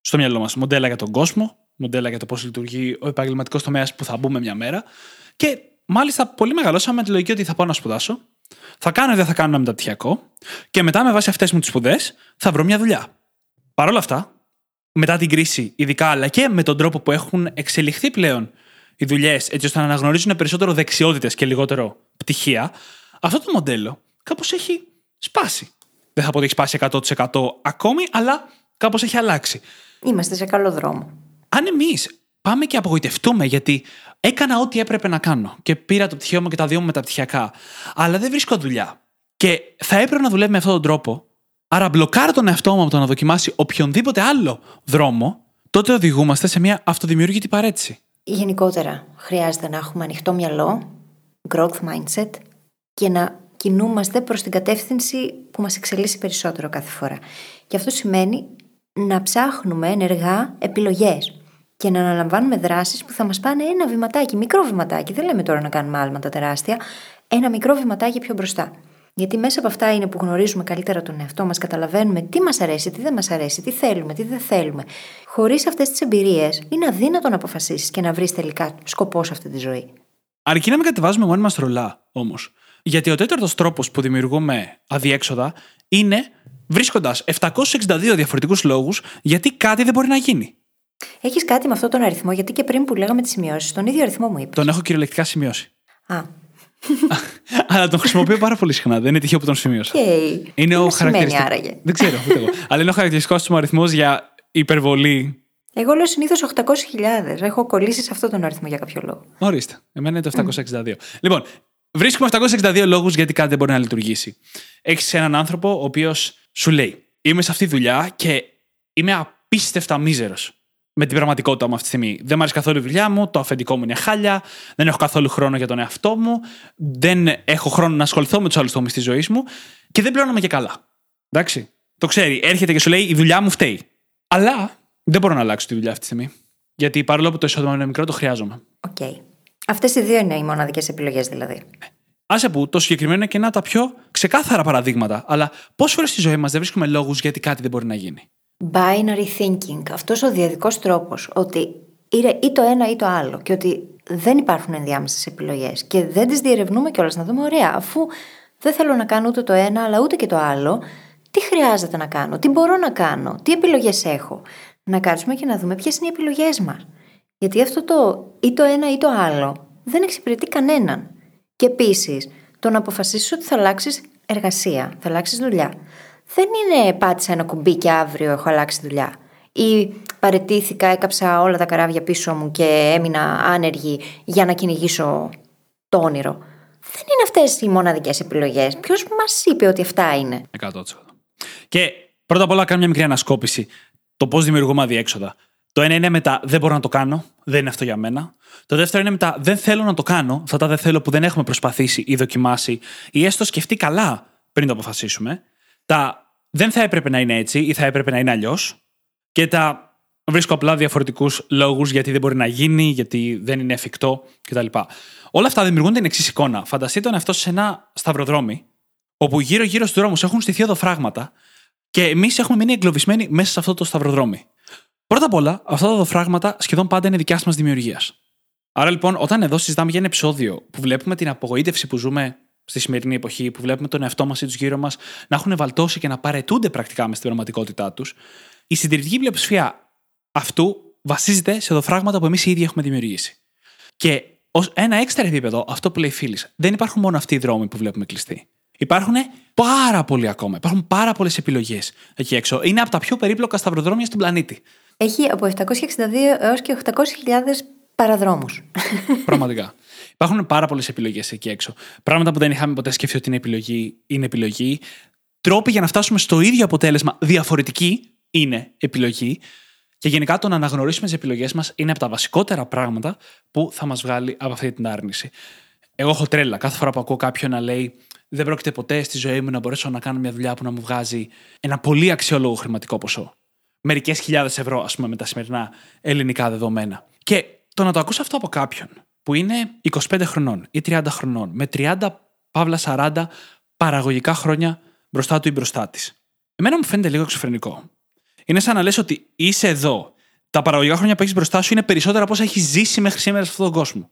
στο μυαλό μας. Μοντέλα για τον κόσμο, μοντέλα για το πώς λειτουργεί ο επαγγελματικός τομέας που θα μπούμε μια μέρα. Και μάλιστα πολύ μεγαλώσαμε με τη λογική ότι θα πάω να σπουδάσω, θα κάνω ή δεν θα κάνω ένα μεταπτυχιακό και μετά με βάση αυτές μου τις σπουδές θα βρω μια δουλειά. Παρ' όλα αυτά, μετά την κρίση, ειδικά αλλά και με τον τρόπο που έχουν εξελιχθεί πλέον οι δουλειές, έτσι ώστε να αναγνωρίζουν περισσότερο δεξιότητες και λιγότερο πτυχία, αυτό το μοντέλο κάπως έχει σπάσει. Δεν θα πω ότι έχει σπάσει 100% ακόμη, αλλά κάπως έχει αλλάξει. Είμαστε σε καλό δρόμο. Αν εμείς πάμε και απογοητευτούμε γιατί έκανα ό,τι έπρεπε να κάνω και πήρα το πτυχίο μου και τα δύο μου μεταπτυχιακά, αλλά δεν βρίσκω δουλειά και θα έπρεπε να δουλεύει με αυτόν τον τρόπο, άρα μπλοκάρω τον εαυτό μου από το να δοκιμάσει οποιονδήποτε άλλο δρόμο, τότε οδηγούμαστε σε μια αυτοδημιούργητη παρέτηση. Γενικότερα, χρειάζεται να έχουμε ανοιχτό μυαλό, growth mindset και να κινούμαστε προς την κατεύθυνση που μας εξελίσσει περισσότερο κάθε φορά. Και αυτό σημαίνει να ψάχνουμε ενεργά επιλογές και να αναλαμβάνουμε δράσεις που θα μας πάνε ένα βηματάκι, μικρό βηματάκι. Δεν λέμε τώρα να κάνουμε άλματα τεράστια, ένα μικρό βηματάκι πιο μπροστά. Γιατί μέσα από αυτά είναι που γνωρίζουμε καλύτερα τον εαυτό μας, καταλαβαίνουμε τι μας αρέσει, τι δεν μας αρέσει, τι θέλουμε, τι δεν θέλουμε. Χωρίς αυτές τις εμπειρίες, είναι αδύνατο να αποφασίσεις και να βρεις τελικά σκοπός σε αυτή τη ζωή. Αρκεί να μην κατεβάζουμε μόνοι μας ρολά όμως. Γιατί ο τέταρτος τρόπος που δημιουργούμε αδιέξοδα είναι βρίσκοντας 762 διαφορετικούς λόγους γιατί κάτι δεν μπορεί να γίνει. Έχεις κάτι με αυτόν τον αριθμό, γιατί και πριν που λέγαμε τις σημειώσεις, τον ίδιο αριθμό μου είπες. Τον έχω κυριολεκτικά σημειώσει. Α, Αλλά τον χρησιμοποιώ πάρα πολύ συχνά. Δεν είναι τυχαίο που τον σημείωσα. okay. Είναι ο Τι σημαίνει χαρακτηριστικό. άραγε; Δεν ξέρω, ούτε εγώ. Αλλά είναι ο χαρακτηριστικός του αριθμός για υπερβολή. Εγώ λέω συνήθως 800.000. Έχω κολλήσει σε αυτόν τον αριθμό για κάποιο λόγο. Ορίστε. Εμένα είναι το 762. Λοιπόν, βρίσκουμε 762 λόγους γιατί κάτι δεν μπορεί να λειτουργήσει. Έχεις έναν άνθρωπο ο οποίος σου λέει: Είμαι σε αυτή τη δουλειά και είμαι απίστευτα μίζερος με την πραγματικότητα μου αυτή τη στιγμή. Δεν μου αρέσει καθόλου η δουλειά μου, το αφεντικό μου είναι χάλια, δεν έχω καθόλου χρόνο για τον εαυτό μου, δεν έχω χρόνο να ασχοληθώ με τους άλλους τομείς της ζωής μου και δεν πληρώνομαι και καλά. Εντάξει. Το ξέρει, έρχεται και σου λέει: Η δουλειά μου φταίει. Αλλά δεν μπορώ να αλλάξω τη δουλειά αυτή τη στιγμή. Γιατί παρόλο που το εισόδημα είναι μικρό, το χρειάζομαι. OK. Okay. Αυτές οι δύο είναι οι μοναδικές επιλογές δηλαδή. Άσε που το συγκεκριμένο είναι και ένα από τα πιο ξεκάθαρα παραδείγματα. Αλλά πόσες φορές στη ζωή μας δεν βρίσκουμε λόγους γιατί κάτι δεν μπορεί να γίνει; Binary thinking. Αυτός ο διαδικός τρόπος ότι είναι ή το ένα ή το άλλο και ότι δεν υπάρχουν ενδιάμεσες επιλογές και δεν τις διερευνούμε κιόλας να δούμε, ωραία, αφού δεν θέλω να κάνω ούτε το ένα αλλά ούτε και το άλλο, τι χρειάζεται να κάνω, τι μπορώ να κάνω, τι επιλογές έχω. Να κάτσουμε και να δούμε ποιες είναι οι επιλογές μας. Γιατί αυτό το ή το ένα ή το άλλο δεν εξυπηρετεί κανέναν. Και επίσης, το να αποφασίσεις ότι θα αλλάξεις εργασία, θα αλλάξεις δουλειά. Δεν είναι πάτησα ένα κουμπί και αύριο έχω αλλάξει δουλειά. Ή παρετήθηκα, έκαψα όλα τα καράβια πίσω μου και έμεινα άνεργη για να κυνηγήσω το όνειρο. Δεν είναι αυτές οι μοναδικές επιλογές. Ποιος μας είπε ότι αυτά είναι; 100%. Και πρώτα απ' όλα, κάνω μια μικρή ανασκόπηση. Το πώς δημιουργούμε αδιέξοδα. Το ένα είναι μετά δεν μπορώ να το κάνω, δεν είναι αυτό για μένα. Το δεύτερο είναι μετά δεν θέλω να το κάνω, αυτά τα δεν θέλω που δεν έχουμε προσπαθήσει ή δοκιμάσει ή έστω σκεφτεί καλά πριν το αποφασίσουμε. Τα δεν θα έπρεπε να είναι έτσι ή θα έπρεπε να είναι αλλιώς. Και τα βρίσκω απλά διαφορετικούς λόγους γιατί δεν μπορεί να γίνει, γιατί δεν είναι εφικτό κτλ. Όλα αυτά δημιουργούν την εξής εικόνα. Φανταστείτε τον εαυτό σε ένα σταυροδρόμι, όπου γύρω-γύρω στους δρόμους έχουν στηθεί οδοφράγματα και εμείς έχουμε μείνει εγκλωβισμένοι μέσα σε αυτό το σταυροδρόμι. Πρώτα απ' όλα, αυτά τα οδοφράγματα σχεδόν πάντα είναι δικιά μας δημιουργίας. Άρα λοιπόν, όταν εδώ συζητάμε για ένα επεισόδιο που βλέπουμε την απογοήτευση που ζούμε στη σημερινή εποχή, που βλέπουμε τον εαυτό μας ή τους γύρω μας να έχουν βαλτώσει και να παρετούνται πρακτικά μες στην πραγματικότητά τους, η συντηρητική πλειοψηφία αυτού βασίζεται σε οδοφράγματα που εμείς οι ίδιοι έχουμε δημιουργήσει. Και ως ένα έξτρα επίπεδο, αυτό που λέει φίλης, δεν υπάρχουν μόνο αυτοί οι δρόμοι που βλέπουμε κλειστοί. Υπάρχουν πάρα πολλοί ακόμα. Υπάρχουν πάρα πολλές επιλογές εκεί έξω. Είναι από τα πιο περίπλοκα σταυροδρόμια στον πλανήτη. Έχει από 762 έως και 800.000 παραδρόμους. Πραγματικά. Υπάρχουν πάρα πολλές επιλογές εκεί έξω. Πράγματα που δεν είχαμε ποτέ σκεφτεί ότι είναι επιλογή, είναι επιλογή. Τρόποι για να φτάσουμε στο ίδιο αποτέλεσμα διαφορετική είναι επιλογή. Και γενικά το να αναγνωρίσουμε τις επιλογές μας είναι από τα βασικότερα πράγματα που θα μας βγάλει από αυτή την άρνηση. Εγώ έχω τρέλα. Κάθε φορά που ακούω κάποιον να λέει Δεν πρόκειται ποτέ στη ζωή μου να μπορέσω να κάνω μια δουλειά που να μου βγάζει ένα πολύ αξιόλογο χρηματικό ποσό. Μερικές χιλιάδες ευρώ, ας πούμε, με τα σημερινά ελληνικά δεδομένα. Και το να το ακούσω αυτό από κάποιον που είναι 25 χρονών ή 30 χρονών, με 30 παύλα 40 παραγωγικά χρόνια μπροστά του ή μπροστά της. Εμένα μου φαίνεται λίγο εξωφρενικό. Είναι σαν να λες ότι είσαι εδώ. Τα παραγωγικά χρόνια που έχεις μπροστά σου είναι περισσότερα από όσα έχεις ζήσει μέχρι σήμερα σε αυτόν τον κόσμο.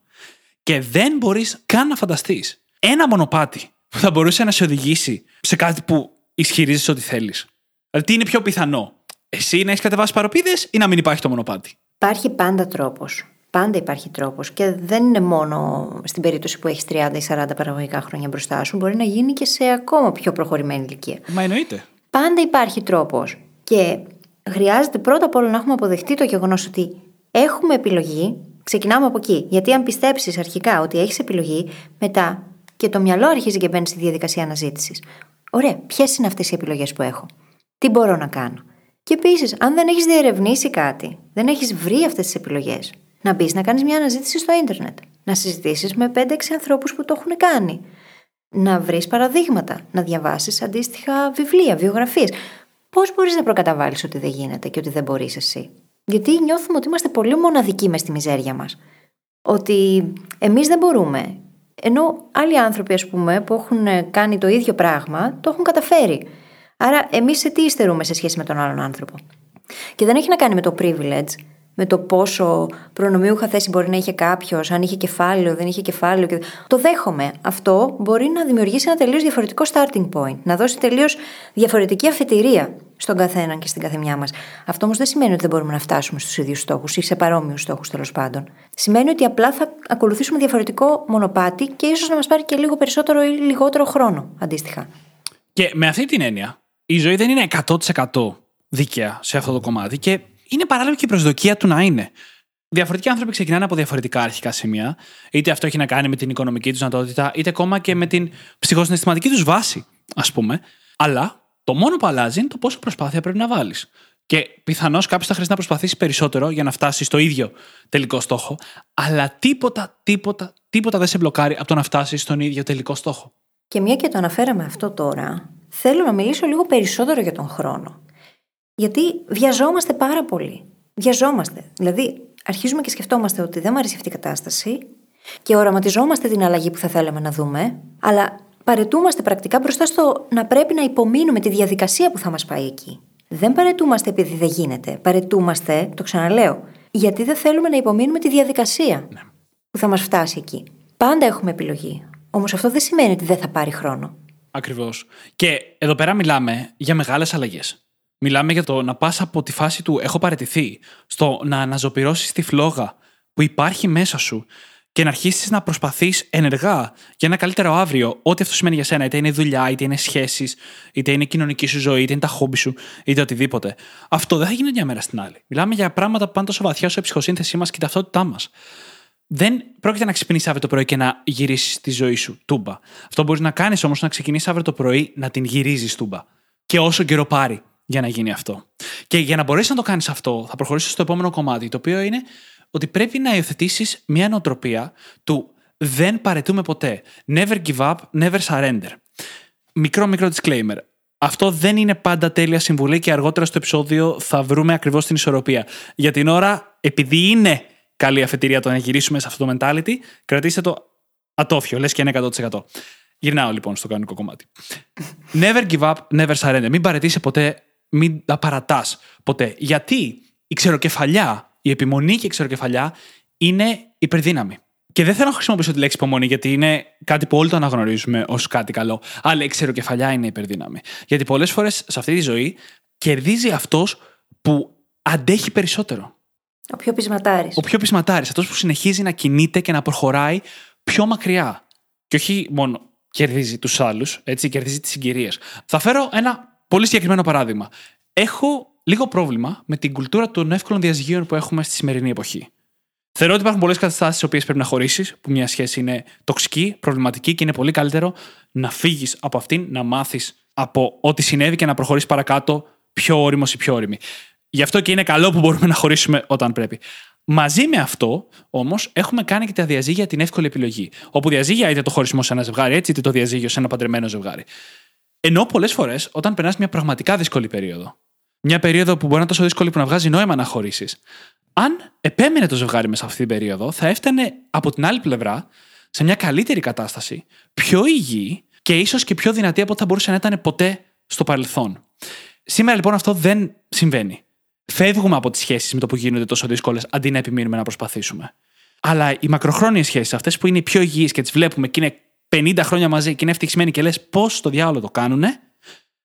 Και δεν μπορείς καν να φανταστείς ένα μονοπάτι που θα μπορούσε να σε οδηγήσει σε κάτι που ισχυρίζεσαι ότι θέλεις. Δηλαδή, τι είναι πιο πιθανό, εσύ να έχεις κατεβάσει παροπίδες ή να μην υπάρχει το μονοπάτι; Υπάρχει πάντα τρόπος. Πάντα υπάρχει τρόπος. Και δεν είναι μόνο στην περίπτωση που έχεις 30 ή 40 παραγωγικά χρόνια μπροστά σου. Μπορεί να γίνει και σε ακόμα πιο προχωρημένη ηλικία. Μα εννοείται. Πάντα υπάρχει τρόπος. Και χρειάζεται πρώτα απ' όλα να έχουμε αποδεχτεί το γεγονός ότι έχουμε επιλογή. Ξεκινάμε από εκεί. Γιατί αν πιστέψεις αρχικά ότι έχεις επιλογή, μετά και το μυαλό αρχίζει και μπαίνει στη διαδικασία αναζήτησης. Ωραία, ποιες είναι αυτές οι επιλογές που έχω; Τι μπορώ να κάνω; Και επίσης, αν δεν έχεις διερευνήσει κάτι, δεν έχεις βρει αυτές τις επιλογές, να μπεις να κάνεις μια αναζήτηση στο ίντερνετ. Να συζητήσεις με 5-6 ανθρώπους που το έχουν κάνει. Να βρεις παραδείγματα. Να διαβάσεις αντίστοιχα βιβλία, βιογραφίες. Πώς μπορείς να προκαταβάλεις ότι δεν γίνεται και ότι δεν μπορείς εσύ; Γιατί νιώθουμε ότι είμαστε πολύ μοναδικοί μες στη μιζέρια μας. Ότι εμείς δεν μπορούμε. Ενώ άλλοι άνθρωποι, ας πούμε, που έχουν κάνει το ίδιο πράγμα, το έχουν καταφέρει. Άρα, εμείς σε τι υστερούμε σε σχέση με τον άλλον άνθρωπο; Και δεν έχει να κάνει με το privilege, με το πόσο προνομιούχα θέση μπορεί να είχε κάποιος, αν είχε κεφάλαιο, δεν είχε κεφάλαιο. Και... Το δέχομαι. Αυτό μπορεί να δημιουργήσει ένα τελείως διαφορετικό starting point, να δώσει τελείως διαφορετική αφετηρία στον καθέναν και στην καθεμιά μας. Αυτό όμως δεν σημαίνει ότι δεν μπορούμε να φτάσουμε στους ίδιους στόχους ή σε παρόμοιους στόχους τέλος πάντων. Σημαίνει ότι απλά θα ακολουθήσουμε διαφορετικό μονοπάτι και ίσως να μας πάρει και λίγο περισσότερο ή λιγότερο χρόνο αντίστοιχα. Και με αυτή την έννοια, η ζωή δεν είναι 100% δίκαια σε αυτό το κομμάτι και είναι παράλληλα και η προσδοκία του να είναι. Διαφορετικοί άνθρωποι ξεκινάνε από διαφορετικά αρχικά σημεία, είτε αυτό έχει να κάνει με την οικονομική τους δυνατότητα, είτε ακόμα και με την ψυχοσυναισθηματική τους βάση, ας πούμε. Αλλά το μόνο που αλλάζει είναι το πόσο προσπάθεια πρέπει να βάλεις. Και πιθανώς κάποιος θα χρειάζεται να προσπαθήσει περισσότερο για να φτάσει στο ίδιο τελικό στόχο, αλλά τίποτα, τίποτα, τίποτα δεν σε μπλοκάρει από το να φτάσεις στον ίδιο τελικό στόχο. Και μια και το αναφέραμε αυτό τώρα, θέλω να μιλήσω λίγο περισσότερο για τον χρόνο. Γιατί βιαζόμαστε πάρα πολύ. Βιαζόμαστε. Δηλαδή, αρχίζουμε και σκεφτόμαστε ότι δεν μου αρέσει αυτή η κατάσταση και οραματιζόμαστε την αλλαγή που θα θέλαμε να δούμε, αλλά παρετούμαστε πρακτικά μπροστά στο να πρέπει να υπομείνουμε τη διαδικασία που θα μας πάει εκεί. Δεν παρετούμαστε επειδή δεν γίνεται. Παρετούμαστε, το ξαναλέω, γιατί δεν θέλουμε να υπομείνουμε τη διαδικασία Ναι. που θα μας φτάσει εκεί. Πάντα έχουμε επιλογή. Όμως αυτό δεν σημαίνει ότι δεν θα πάρει χρόνο. Ακριβώς. Και εδώ πέρα μιλάμε για μεγάλες αλλαγές. Μιλάμε για το να πας από τη φάση του έχω παραιτηθεί στο να αναζωπηρώσει τη φλόγα που υπάρχει μέσα σου και να αρχίσεις να προσπαθείς ενεργά για ένα καλύτερο αύριο, ό,τι αυτό σημαίνει για σένα, είτε είναι δουλειά, είτε είναι σχέσεις, είτε είναι η κοινωνική σου ζωή, είτε είναι τα χόμπι σου, είτε οτιδήποτε. Αυτό δεν θα γίνει μια μέρα στην άλλη. Μιλάμε για πράγματα που πάνε τόσο βαθιά στο ψυχοσύνθεσή μας και την ταυτότητά μας. Δεν πρόκειται να ξυπνήσεις αύριο το πρωί και να γυρίσεις τη ζωή σου τούμπα. Αυτό μπορείς να κάνεις όμως να ξεκινήσεις αύριο το πρωί να την γυρίζεις τούμπα. Και όσο καιρό πάρει για να γίνει αυτό. Και για να μπορέσεις να το κάνεις αυτό, θα προχωρήσει στο επόμενο κομμάτι, το οποίο είναι ότι πρέπει να υιοθετήσεις μια νοοτροπία του δεν παρετούμε ποτέ. Never give up, never surrender. Μικρό μικρό disclaimer. Αυτό δεν είναι πάντα τέλεια συμβουλή και αργότερα στο επεισόδιο θα βρούμε ακριβώς την ισορροπία. Για την ώρα, επειδή είναι καλή αφετηρία το να γυρίσουμε σε αυτό το mentality, κρατήστε το ατόφιο, λες και είναι 100%. Γυρνάω λοιπόν στο κανονικό κομμάτι. Never give up, never surrender. Μην παρετήσει ποτέ, μην τα παρατάς ποτέ. Γιατί η ξεροκεφαλιά, η επιμονή και η ξεροκεφαλιά είναι υπερδύναμη. Και δεν θέλω να χρησιμοποιήσω τη λέξη υπομονή, γιατί είναι κάτι που όλοι το αναγνωρίζουμε ως κάτι καλό. Αλλά η ξεροκεφαλιά είναι υπερδύναμη. Γιατί πολλές φορές σε αυτή τη ζωή κερδίζει αυτός που αντέχει περισσότερο. Ο πιο πεισματάρης. Ο πιο πεισματάρης. Αυτός που συνεχίζει να κινείται και να προχωράει πιο μακριά. Και όχι μόνο κερδίζει τους άλλους, έτσι, κερδίζει τις συγκυρίες. Θα φέρω ένα πολύ συγκεκριμένο παράδειγμα. Έχω λίγο πρόβλημα με την κουλτούρα των εύκολων διαζυγίων που έχουμε στη σημερινή εποχή. Θεωρώ ότι υπάρχουν πολλές καταστάσεις στις οποίες πρέπει να χωρίσεις, που μια σχέση είναι τοξική, προβληματική και είναι πολύ καλύτερο να φύγεις από αυτήν, να μάθεις από ό,τι συνέβη και να προχωρήσεις παρακάτω πιο όριμος ή πιο όρημη. Γι' αυτό και είναι καλό που μπορούμε να χωρίσουμε όταν πρέπει. Μαζί με αυτό, όμως, έχουμε κάνει και τα διαζύγια την εύκολη επιλογή. Όπου διαζύγια είτε το χωρισμό σε ένα ζευγάρι, έτσι, είτε το διαζύγιο σε ένα παντρεμένο ζευγάρι. Ενώ πολλές φορές, όταν περνάς μια πραγματικά δύσκολη περίοδο, μια περίοδο που μπορεί να είναι τόσο δύσκολη που να βγάζει νόημα να χωρίσεις, αν επέμενε το ζευγάρι μέσα σε αυτή την περίοδο, θα έφτανε από την άλλη πλευρά σε μια καλύτερη κατάσταση, πιο υγιή και ίσως και πιο δυνατή από ό,τι θα μπορούσε να ήταν ποτέ στο παρελθόν. Σήμερα λοιπόν αυτό δεν συμβαίνει. Φεύγουμε από τις σχέσεις με το που γίνονται τόσο δύσκολες, αντί να επιμείνουμε να προσπαθήσουμε. Αλλά οι μακροχρόνιες σχέσεις, αυτές που είναι οι πιο υγιείς και τις βλέπουμε και είναι 50 χρόνια μαζί και είναι ευτυχισμένοι και λες πώς το διάλογο το κάνουν,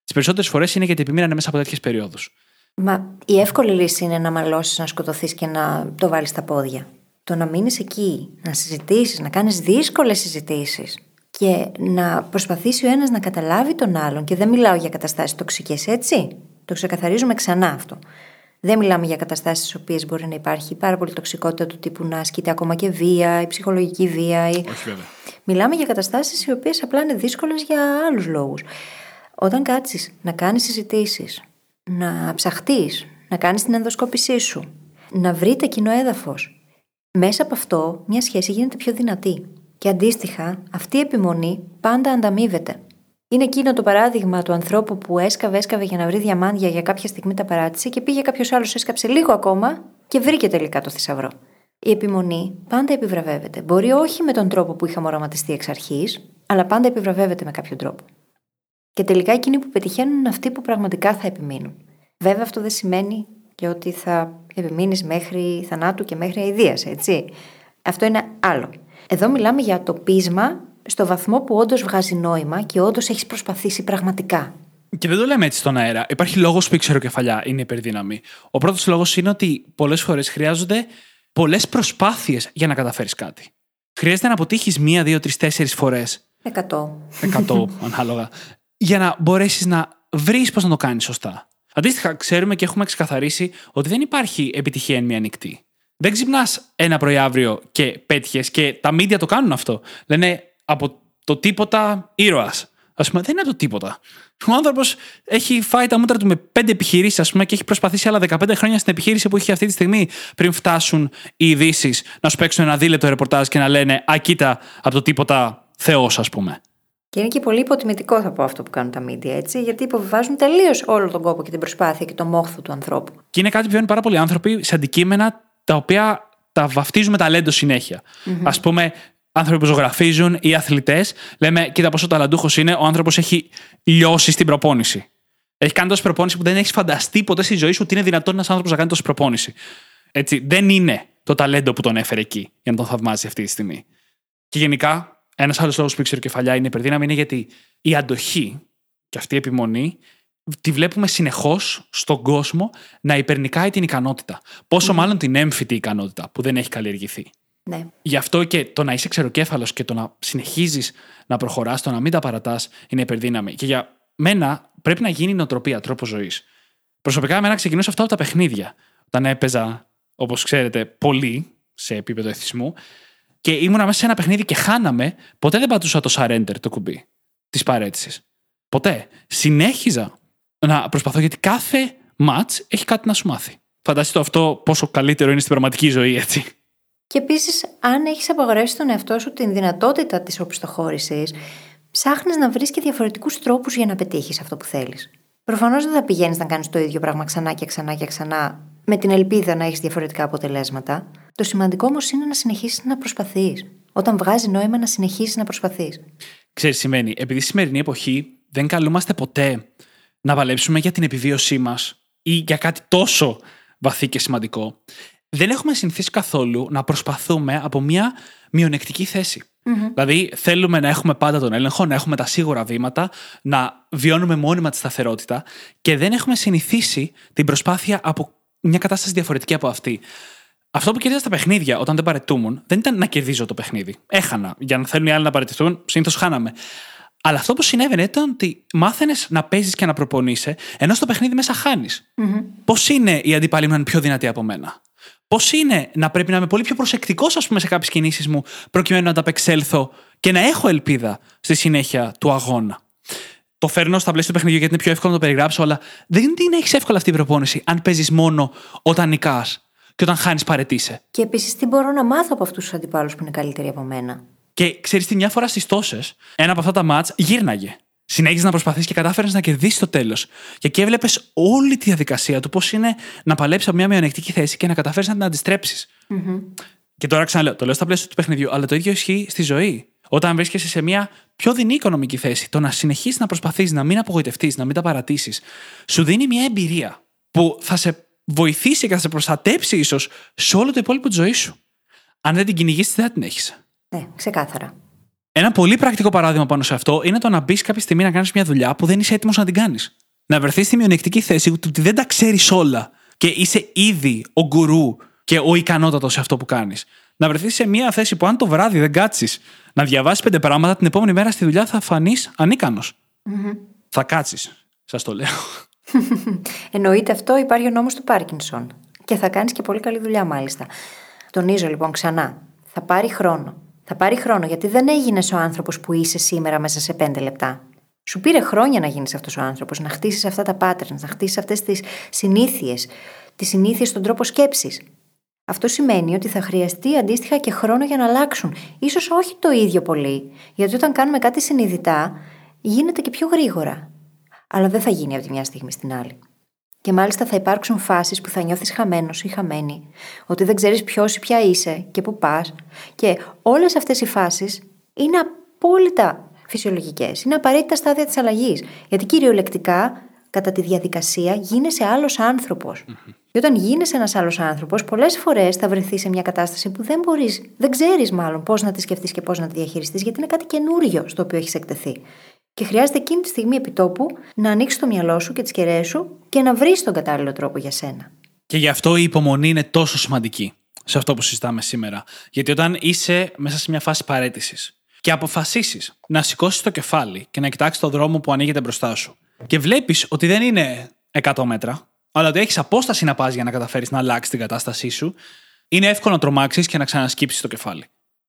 τις περισσότερες φορές είναι γιατί επιμείνανε μέσα από τέτοιες περιόδους. Μα η εύκολη λύση είναι να μαλώσεις, να σκοτωθείς και να το βάλεις στα πόδια. Το να μείνεις εκεί, να συζητήσεις, να κάνεις δύσκολες συζητήσεις και να προσπαθήσει ο ένας να καταλάβει τον άλλον. Και δεν μιλάω για καταστάσεις τοξικές, έτσι. Το ξεκαθαρίζουμε ξανά αυτό. Δεν μιλάμε για καταστάσεις στις οποίες μπορεί να υπάρχει πάρα πολύ τοξικότητα του τύπου να ασκείται ακόμα και βία ή ψυχολογική βία. Ή... Όχι, βέβαια. Μιλάμε για καταστάσεις οι οποίες απλά είναι δύσκολες για άλλους λόγους. Όταν κάτσεις να κάνεις συζητήσεις, να ψαχτείς, να κάνεις την ενδοσκόπησή σου, να βρείτε κοινό έδαφος, μέσα από αυτό μια σχέση γίνεται πιο δυνατή. Και αντίστοιχα, αυτή η επιμονή πάντα ανταμείβεται. Είναι εκείνο το παράδειγμα του ανθρώπου που έσκαβε, έσκαβε για να βρει διαμάντια για κάποια στιγμή τα παράτησε και πήγε κάποιος άλλος, έσκαψε λίγο ακόμα και βρήκε τελικά το θησαυρό. Η επιμονή πάντα επιβραβεύεται. Μπορεί όχι με τον τρόπο που είχαμε οραματιστεί εξ αρχής, αλλά πάντα επιβραβεύεται με κάποιο τρόπο. Και τελικά εκείνοι που πετυχαίνουν είναι αυτοί που πραγματικά θα επιμείνουν. Βέβαια, αυτό δεν σημαίνει και ότι θα επιμείνεις μέχρι θανάτου και μέχρι αηδίας, έτσι. Αυτό είναι άλλο. Εδώ μιλάμε για το πείσμα στο βαθμό που όντως βγάζει νόημα και όντως έχεις προσπαθήσει πραγματικά. Και δεν το λέμε έτσι στον αέρα. Υπάρχει λόγος που η ξεροκεφαλιά είναι υπερδύναμη. Ο πρώτος λόγος είναι ότι πολλές φορές χρειάζονται πολλές προσπάθειες για να καταφέρεις κάτι. Χρειάζεται να αποτύχεις μία, δύο, τρεις, τέσσερις φορές. Εκατό. Εκατό, ανάλογα. Για να μπορέσεις να βρεις πώς να το κάνεις σωστά. Αντίστοιχα, ξέρουμε και έχουμε ξεκαθαρίσει ότι δεν υπάρχει επιτυχία εν μία νυχτή. Δεν ξυπνάς ένα πρωί αύριο και πέτυχες και τα μίντια το κάνουν αυτό. Λένε από το τίποτα ήρωας. Α πούμε, δεν είναι το τίποτα. Ο άνθρωπος έχει φάει τα μούτρα του με πέντε επιχειρήσεις, ας πούμε, και έχει προσπαθήσει άλλα 15 χρόνια στην επιχείρηση που έχει αυτή τη στιγμή, πριν φτάσουν οι ειδήσει να σου παίξουν ένα δίλεπτο ρεπορτάζ και να λένε Α, κοίτα, από το τίποτα Θεός, ας πούμε. Και είναι και πολύ υποτιμητικό, θα πω αυτό που κάνουν τα media, έτσι, γιατί υποβιβάζουν τελείως όλο τον κόπο και την προσπάθεια και το μόχθο του ανθρώπου. Και είναι κάτι που βιώνουν πάρα πολλοί άνθρωποι σε αντικείμενα τα οποία τα βαφτίζουμε ταλέντο συνέχεια. Mm-hmm. Α πούμε, άνθρωποι που ζωγραφίζουν ή αθλητές, λέμε, κοίτα πόσο ταλαντούχος είναι, ο άνθρωπος έχει λιώσει στην προπόνηση. Έχει κάνει τόση προπόνηση που δεν έχεις φανταστεί ποτέ στη ζωή σου ότι είναι δυνατόν ένας άνθρωπος να κάνει τόση προπόνηση. Έτσι, δεν είναι το ταλέντο που τον έφερε εκεί για να τον θαυμάζει αυτή τη στιγμή. Και γενικά, ένας άλλος λόγος που ήξερε κεφαλιά είναι υπερδύναμη είναι γιατί η αντοχή και αυτή η επιμονή τη βλέπουμε συνεχώς στον κόσμο να υπερνικάει την ικανότητα. Πόσο μάλλον την έμφυτη ικανότητα που δεν έχει καλλιεργηθεί. Ναι. Γι' αυτό και το να είσαι ξεροκέφαλος και το να συνεχίζεις να προχωράς, το να μην τα παρατάς, είναι υπερδύναμη. Και για μένα πρέπει να γίνει νοοτροπία, τρόπο ζωής. Προσωπικά, εμένα ξεκινούσα αυτό από τα παιχνίδια. Όταν έπαιζα, όπως ξέρετε, πολύ σε επίπεδο εθισμού και ήμουνα μέσα σε ένα παιχνίδι και χάναμε, ποτέ δεν πατούσα το surrender το κουμπί της παρέτησης. Ποτέ. Συνέχιζα να προσπαθώ γιατί κάθε match έχει κάτι να σου μάθει. Φανταστείτε αυτό πόσο καλύτερο είναι στην πραγματική ζωή, έτσι. Και επίσης, αν έχεις απαγορεύσει τον εαυτό σου την δυνατότητα της οπισθοχώρησης, ψάχνεις να βρεις και διαφορετικούς τρόπους για να πετύχεις αυτό που θέλεις. Προφανώς δεν θα πηγαίνεις να κάνεις το ίδιο πράγμα ξανά και ξανά και ξανά, με την ελπίδα να έχεις διαφορετικά αποτελέσματα. Το σημαντικό όμως είναι να συνεχίσεις να προσπαθείς. Όταν βγάζει νόημα να συνεχίσεις να προσπαθείς. Ξέρεις, σημαίνει, επειδή στη σημερινή εποχή δεν καλούμαστε ποτέ να παλέψουμε για την επιβίωσή μας ή για κάτι τόσο βαθύ και σημαντικό, δεν έχουμε συνηθίσει καθόλου να προσπαθούμε από μια μειονεκτική θέση. Mm-hmm. Δηλαδή, θέλουμε να έχουμε πάντα τον έλεγχο, να έχουμε τα σίγουρα βήματα, να βιώνουμε μόνιμα τη σταθερότητα και δεν έχουμε συνηθίσει την προσπάθεια από μια κατάσταση διαφορετική από αυτή. Αυτό που κέρδιζα στα παιχνίδια όταν δεν παρετούμουν δεν ήταν να κερδίζω το παιχνίδι. Έχανα. Για να θέλουν οι άλλοι να παρετηθούν, συνήθως χάναμε. Αλλά αυτό που συνέβαινε ήταν ότι μάθαινες να παίζεις και να προπονείσαι, ενώ στο παιχνίδι μέσα χάνεις. Mm-hmm. Πώς είναι οι αντίπαλοι μου να είναι πιο δυνατοί από μένα; Πώς είναι να πρέπει να είμαι πολύ πιο προσεκτικός, ας πούμε, σε κάποιες κινήσεις μου, προκειμένου να ανταπεξέλθω και να έχω ελπίδα στη συνέχεια του αγώνα. Το φέρνω στα πλαίσια του παιχνιδιού γιατί είναι πιο εύκολο να το περιγράψω, αλλά δεν την έχεις εύκολα αυτή η προπόνηση αν παίζεις μόνο όταν νικάς και όταν χάνεις παρετήσει. Και επίσης, τι μπορώ να μάθω από αυτούς τους αντιπάλους που είναι καλύτεροι από μένα; Και ξέρεις τι, μια φορά στις τόσες, ένα από αυτά τα μάτς γύρναγε. Συνέχιζες να προσπαθείς και κατάφερες να κερδίσεις το τέλος. Και εκεί έβλεπες όλη τη διαδικασία του πώς είναι να παλέψεις από μια μειονεκτική θέση και να καταφέρει να την αντιστρέψεις. Mm-hmm. Και τώρα ξαναλέω, το λέω στα πλαίσια του παιχνιδιού, αλλά το ίδιο ισχύει στη ζωή. Όταν βρίσκεσαι σε μια πιο δεινή οικονομική θέση, το να συνεχίσεις να προσπαθείς να μην απογοητευτείς, να μην τα παρατήσεις, σου δίνει μια εμπειρία που θα σε βοηθήσει και θα σε προστατέψει ίσως σε όλο το υπόλοιπο της ζωής σου. Αν δεν την κυνηγήσει, δεν θα την έχεις. Ναι, ξεκάθαρα. Ένα πολύ πρακτικό παράδειγμα πάνω σε αυτό είναι το να μπεις κάποια στιγμή να κάνεις μια δουλειά που δεν είσαι έτοιμος να την κάνεις. Να βρεθείς στη μειονεκτική θέση του ότι δεν τα ξέρεις όλα και είσαι ήδη ο γκουρού και ο ικανότατος σε αυτό που κάνεις. Να βρεθείς σε μια θέση που αν το βράδυ δεν κάτσεις να διαβάσεις πέντε πράγματα, την επόμενη μέρα στη δουλειά θα φανείς ανίκανος. Mm-hmm. Θα κάτσεις. Σας το λέω. Εννοείται αυτό, υπάρχει ο νόμος του Πάρκινσον. Και θα κάνεις και πολύ καλή δουλειά, μάλιστα. Τονίζω λοιπόν ξανά. Θα πάρει χρόνο. Θα πάρει χρόνο γιατί δεν έγινες ο άνθρωπος που είσαι σήμερα μέσα σε πέντε λεπτά. Σου πήρε χρόνια να γίνεις αυτός ο άνθρωπος, να χτίσεις αυτά τα patterns, να χτίσεις αυτές τις συνήθειες, τις συνήθειες στον τρόπο σκέψης. Αυτό σημαίνει ότι θα χρειαστεί αντίστοιχα και χρόνο για να αλλάξουν. Ίσως όχι το ίδιο πολύ, γιατί όταν κάνουμε κάτι συνειδητά, γίνεται και πιο γρήγορα. Αλλά δεν θα γίνει από τη μια στιγμή στην άλλη. Και μάλιστα θα υπάρξουν φάσεις που θα νιώθεις χαμένος ή χαμένη, ότι δεν ξέρεις ποιος ή ποια είσαι και πού πας. Και όλες αυτές οι φάσεις είναι απόλυτα φυσιολογικές. Είναι απαραίτητα στάδια της αλλαγής. Γιατί κυριολεκτικά, κατά τη διαδικασία, γίνεσαι άλλος άνθρωπος. Και όταν γίνεσαι ένας άλλος άνθρωπος, πολλές φορές θα βρεθείς σε μια κατάσταση που δεν μπορείς, δεν ξέρεις μάλλον πώς να τη σκεφτείς και πώς να τη διαχειριστείς, γιατί είναι κάτι καινούριο στο οποίο έχεις εκτεθεί. Και χρειάζεται εκείνη τη στιγμή επιτόπου να ανοίξει το μυαλό σου και τις κεραίες σου και να βρεις τον κατάλληλο τρόπο για σένα. Και γι' αυτό η υπομονή είναι τόσο σημαντική σε αυτό που συζητάμε σήμερα. Γιατί όταν είσαι μέσα σε μια φάση παρέτησης και αποφασίσεις να σηκώσεις το κεφάλι και να κοιτάξεις τον δρόμο που ανοίγεται μπροστά σου και βλέπεις ότι δεν είναι 100 μέτρα, αλλά ότι έχεις απόσταση να πας για να καταφέρεις να αλλάξεις την κατάστασή σου, είναι εύκολο να τρομάξεις και να ξανασκύψεις το κεφάλι.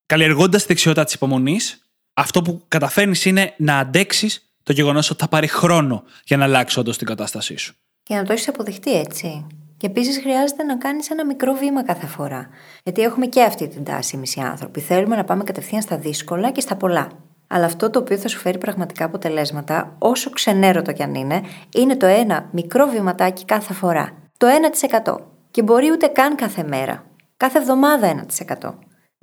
Καλλιεργώντας τη δεξιότητα της υπομονής, αυτό που καταφέρνεις είναι να αντέξεις το γεγονός ότι θα πάρει χρόνο για να αλλάξει όντως την κατάστασή σου. Και να το έχεις αποδεχτεί έτσι. Και επίσης χρειάζεται να κάνεις ένα μικρό βήμα κάθε φορά. Γιατί έχουμε και αυτή την τάση εμείς οι άνθρωποι. Θέλουμε να πάμε κατευθείαν στα δύσκολα και στα πολλά. Αλλά αυτό το οποίο θα σου φέρει πραγματικά αποτελέσματα, όσο ξενέρωτο κι αν είναι, είναι το ένα μικρό βηματάκι κάθε φορά. Το 1%. Και μπορεί ούτε καν κάθε μέρα. Κάθε εβδομάδα 1%.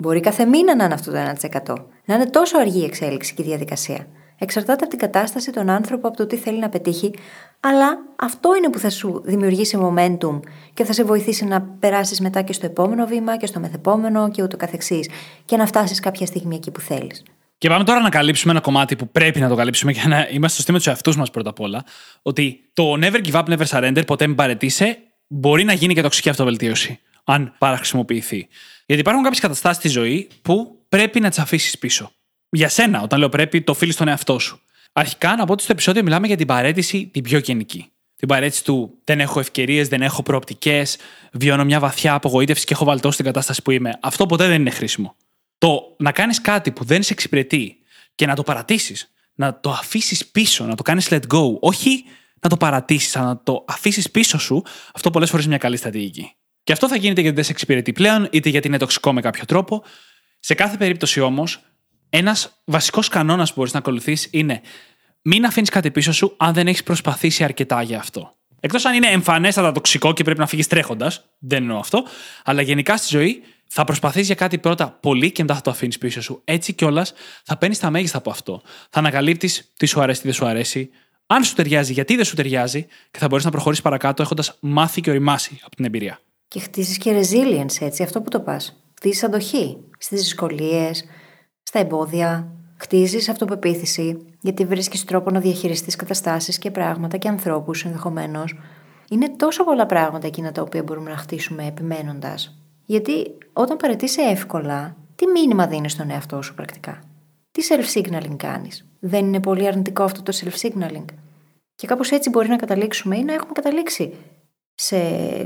Μπορεί κάθε μήνα να είναι αυτό το 1%. Να είναι τόσο αργή η εξέλιξη και η διαδικασία. Εξαρτάται από την κατάσταση, τον άνθρωπο, από το τι θέλει να πετύχει, αλλά αυτό είναι που θα σου δημιουργήσει momentum και θα σε βοηθήσει να περάσεις μετά και στο επόμενο βήμα και στο μεθεπόμενο και ούτω καθεξής. Και να φτάσεις κάποια στιγμή εκεί που θέλεις. Και πάμε τώρα να καλύψουμε ένα κομμάτι που πρέπει να το καλύψουμε και να είμαστε στο στήμα τους εαυτούς μας πρώτα απ' όλα. Ότι το never give up, never surrender, ποτέ μην παρετήσει, μπορεί να γίνει και τοξική αυτοβελτίωση, αν παραχρησιμοποιηθεί. Γιατί υπάρχουν κάποιες καταστάσεις στη ζωή που πρέπει να τις αφήσεις πίσω. Για σένα, όταν λέω πρέπει, το οφείλεις στον εαυτό σου. Αρχικά, να πω ότι στο επεισόδιο μιλάμε για την παρέτηση την πιο γενική. Την παρέτηση του δεν έχω ευκαιρίες, δεν έχω προοπτικές, βιώνω μια βαθιά απογοήτευση και έχω βαλτώσει την κατάσταση που είμαι. Αυτό ποτέ δεν είναι χρήσιμο. Το να κάνεις κάτι που δεν σε εξυπηρετεί και να το παρατήσεις, να το αφήσεις πίσω, να το κάνεις let go, όχι να το παρατήσεις, αλλά να το αφήσεις πίσω σου, αυτό πολλές φορές είναι μια καλή στρατηγική. Και αυτό θα γίνεται γιατί δεν σε εξυπηρετεί πλέον, είτε γιατί είναι τοξικό με κάποιο τρόπο. Σε κάθε περίπτωση όμως, ένας βασικός κανόνας που μπορείς να ακολουθείς είναι μην αφήνεις κάτι πίσω σου αν δεν έχεις προσπαθήσει αρκετά για αυτό. Εκτός αν είναι εμφανέστατα τοξικό και πρέπει να φύγεις τρέχοντας, δεν εννοώ αυτό, αλλά γενικά στη ζωή θα προσπαθείς για κάτι πρώτα πολύ και μετά θα το αφήνεις πίσω σου. Έτσι κιόλας θα παίρνεις τα μέγιστα από αυτό. Θα ανακαλύπτεις τι σου αρέσει, τι δεν σου αρέσει, αν σου ταιριάζει, γιατί δεν σου ταιριάζει και θα μπορείς να προχωρήσεις παρακάτω έχοντας μάθει και οριμάσει από την εμπειρία. Και χτίζεις και resilience, έτσι, αυτό που το πας. Χτίζεις αντοχή στις δυσκολίες, στα εμπόδια. Χτίζεις αυτοπεποίθηση, γιατί βρίσκεις τρόπο να διαχειριστείς καταστάσεις και πράγματα και ανθρώπους ενδεχομένως. Είναι τόσο πολλά πράγματα εκείνα τα οποία μπορούμε να χτίσουμε επιμένοντας. Γιατί όταν παρετήσει εύκολα, τι μήνυμα δίνεις στον εαυτό σου πρακτικά; τι self-signaling κάνεις; Δεν είναι πολύ αρνητικό αυτό το self-signaling; Και κάπως έτσι μπορεί να καταλήξουμε ή να έχουμε καταλήξει σε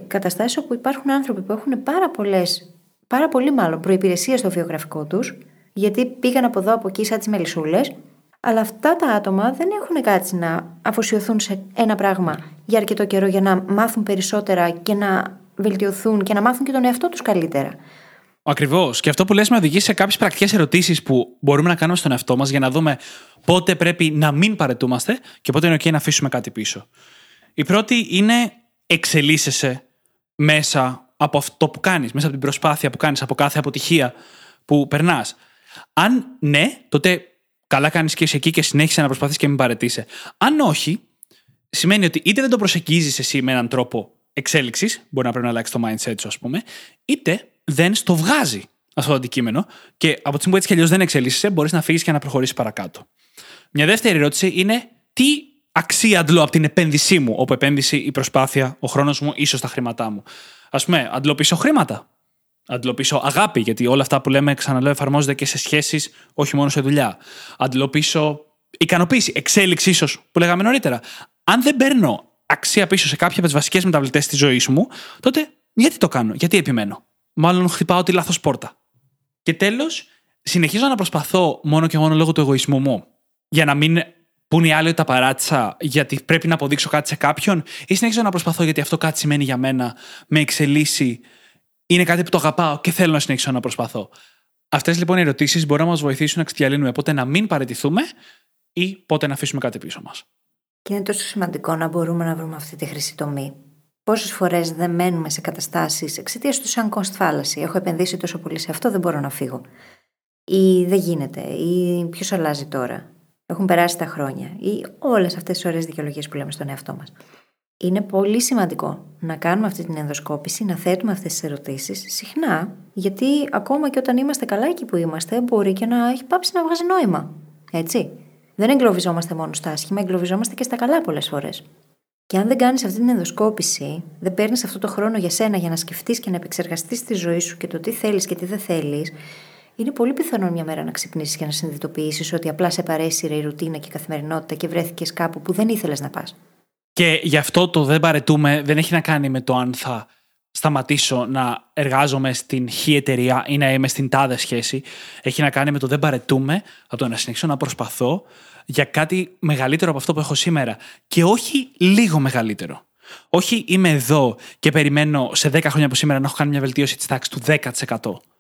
καταστάσεις όπου υπάρχουν άνθρωποι που έχουν πάρα πολλές, πάρα πολύ μάλλον προπηρεσίε στο βιογραφικό τους, γιατί πήγαν από εδώ από εκεί σαν τις μελισσούλες, αλλά αυτά τα άτομα δεν έχουν κάτσει να αφοσιωθούν σε ένα πράγμα για αρκετό καιρό για να μάθουν περισσότερα και να βελτιωθούν και να μάθουν και τον εαυτό τους καλύτερα. Ακριβώς. Και αυτό που λες με οδηγεί σε κάποιες πρακτικές ερωτήσεις που μπορούμε να κάνουμε στον εαυτό μας για να δούμε πότε πρέπει να μην παρετούμαστε και πότε είναι OK να αφήσουμε κάτι πίσω. Η πρώτη είναι εξελίσσεσαι μέσα από αυτό που κάνεις, μέσα από την προσπάθεια που κάνεις, από κάθε αποτυχία που περνάς. Αν ναι, τότε καλά κάνεις και είσαι εκεί και συνέχισε να προσπαθείς και μην παρετήσει. Αν όχι, σημαίνει ότι είτε δεν το προσεγγίζεις εσύ με έναν τρόπο εξέλιξης, μπορεί να πρέπει να αλλάξει το mindset σου, ας πούμε, είτε δεν στο βγάζει αυτό το αντικείμενο και από τη στιγμή που έτσι κι αλλιώς δεν εξελίσσεσαι, μπορείς να φύγεις και να προχωρήσεις παρακάτω. Μια δεύτερη ερώτηση είναι τι αξία αντλώ από την επένδυσή μου, όπου επένδυση η προσπάθεια, ο χρόνος μου, ίσως τα χρήματά μου. Α πούμε, αντλώ πίσω χρήματα. Αντλώ πίσω αγάπη, γιατί όλα αυτά που λέμε, ξαναλέω, εφαρμόζονται και σε σχέσεις, όχι μόνο σε δουλειά. Αντλώ πίσω ικανοποίηση, εξέλιξη ίσως, που λέγαμε νωρίτερα. Αν δεν παίρνω αξία πίσω σε κάποια από τις βασικές μεταβλητές της ζωής μου, τότε γιατί το κάνω, γιατί επιμένω. Μάλλον χτυπάω τη λάθος πόρτα. Και τέλος, συνεχίζω να προσπαθώ μόνο και μόνο λόγω του εγωισμού μου, για να μην πούνε οι άλλοι ότι τα παράτησα γιατί πρέπει να αποδείξω κάτι σε κάποιον, ή συνεχίζω να προσπαθώ γιατί αυτό κάτι σημαίνει για μένα, με εξελίσσει, είναι κάτι που το αγαπάω και θέλω να συνεχίσω να προσπαθώ. Αυτές λοιπόν οι ερωτήσεις μπορούν να μας βοηθήσουν να ξεδιαλύνουμε πότε να μην παραιτηθούμε ή πότε να αφήσουμε κάτι πίσω μας. Και είναι τόσο σημαντικό να μπορούμε να βρούμε αυτή τη χρυσή τομή. Πόσες φορές δεν μένουμε σε καταστάσεις εξαιτίας του σαν κοστ Έχω επενδύσει τόσο πολύ σε αυτό, δεν μπορώ να φύγω. Ή δεν γίνεται, ή ποιος αλλάζει τώρα; Έχουν περάσει τα χρόνια. Ή όλες αυτές τις ωραίες δικαιολογίες που λέμε στον εαυτό μας. Είναι πολύ σημαντικό να κάνουμε αυτή την ενδοσκόπηση, να θέτουμε αυτές τις ερωτήσεις συχνά, γιατί ακόμα και όταν είμαστε καλά εκεί που είμαστε, μπορεί και να έχει πάψει να βγάζει νόημα. Έτσι. Δεν εγκλωβιζόμαστε μόνο στα άσχημα, εγκλωβιζόμαστε και στα καλά πολλές φορές. Και αν δεν κάνεις αυτή την ενδοσκόπηση, δεν παίρνεις αυτό το χρόνο για σένα για να σκεφτείς και να επεξεργαστείς τη ζωή σου και το τι θέλεις και τι δεν θέλεις, είναι πολύ πιθανό μια μέρα να ξυπνήσεις και να συνειδητοποιήσεις ότι απλά σε παρέσυρε η ρουτίνα και η καθημερινότητα και βρέθηκες κάπου που δεν ήθελες να πας. Και γι' αυτό το δεν παρετούμε δεν έχει να κάνει με το αν θα σταματήσω να εργάζομαι στην χ εταιρεία ή να είμαι στην τάδε σχέση. Έχει να κάνει με το δεν παρετούμε από το να συνεχίσω να προσπαθώ για κάτι μεγαλύτερο από αυτό που έχω σήμερα. Και όχι λίγο μεγαλύτερο. Όχι είμαι εδώ και περιμένω σε 10 χρόνια από σήμερα να έχω κάνει μια βελτίωση της τάξης του 10%.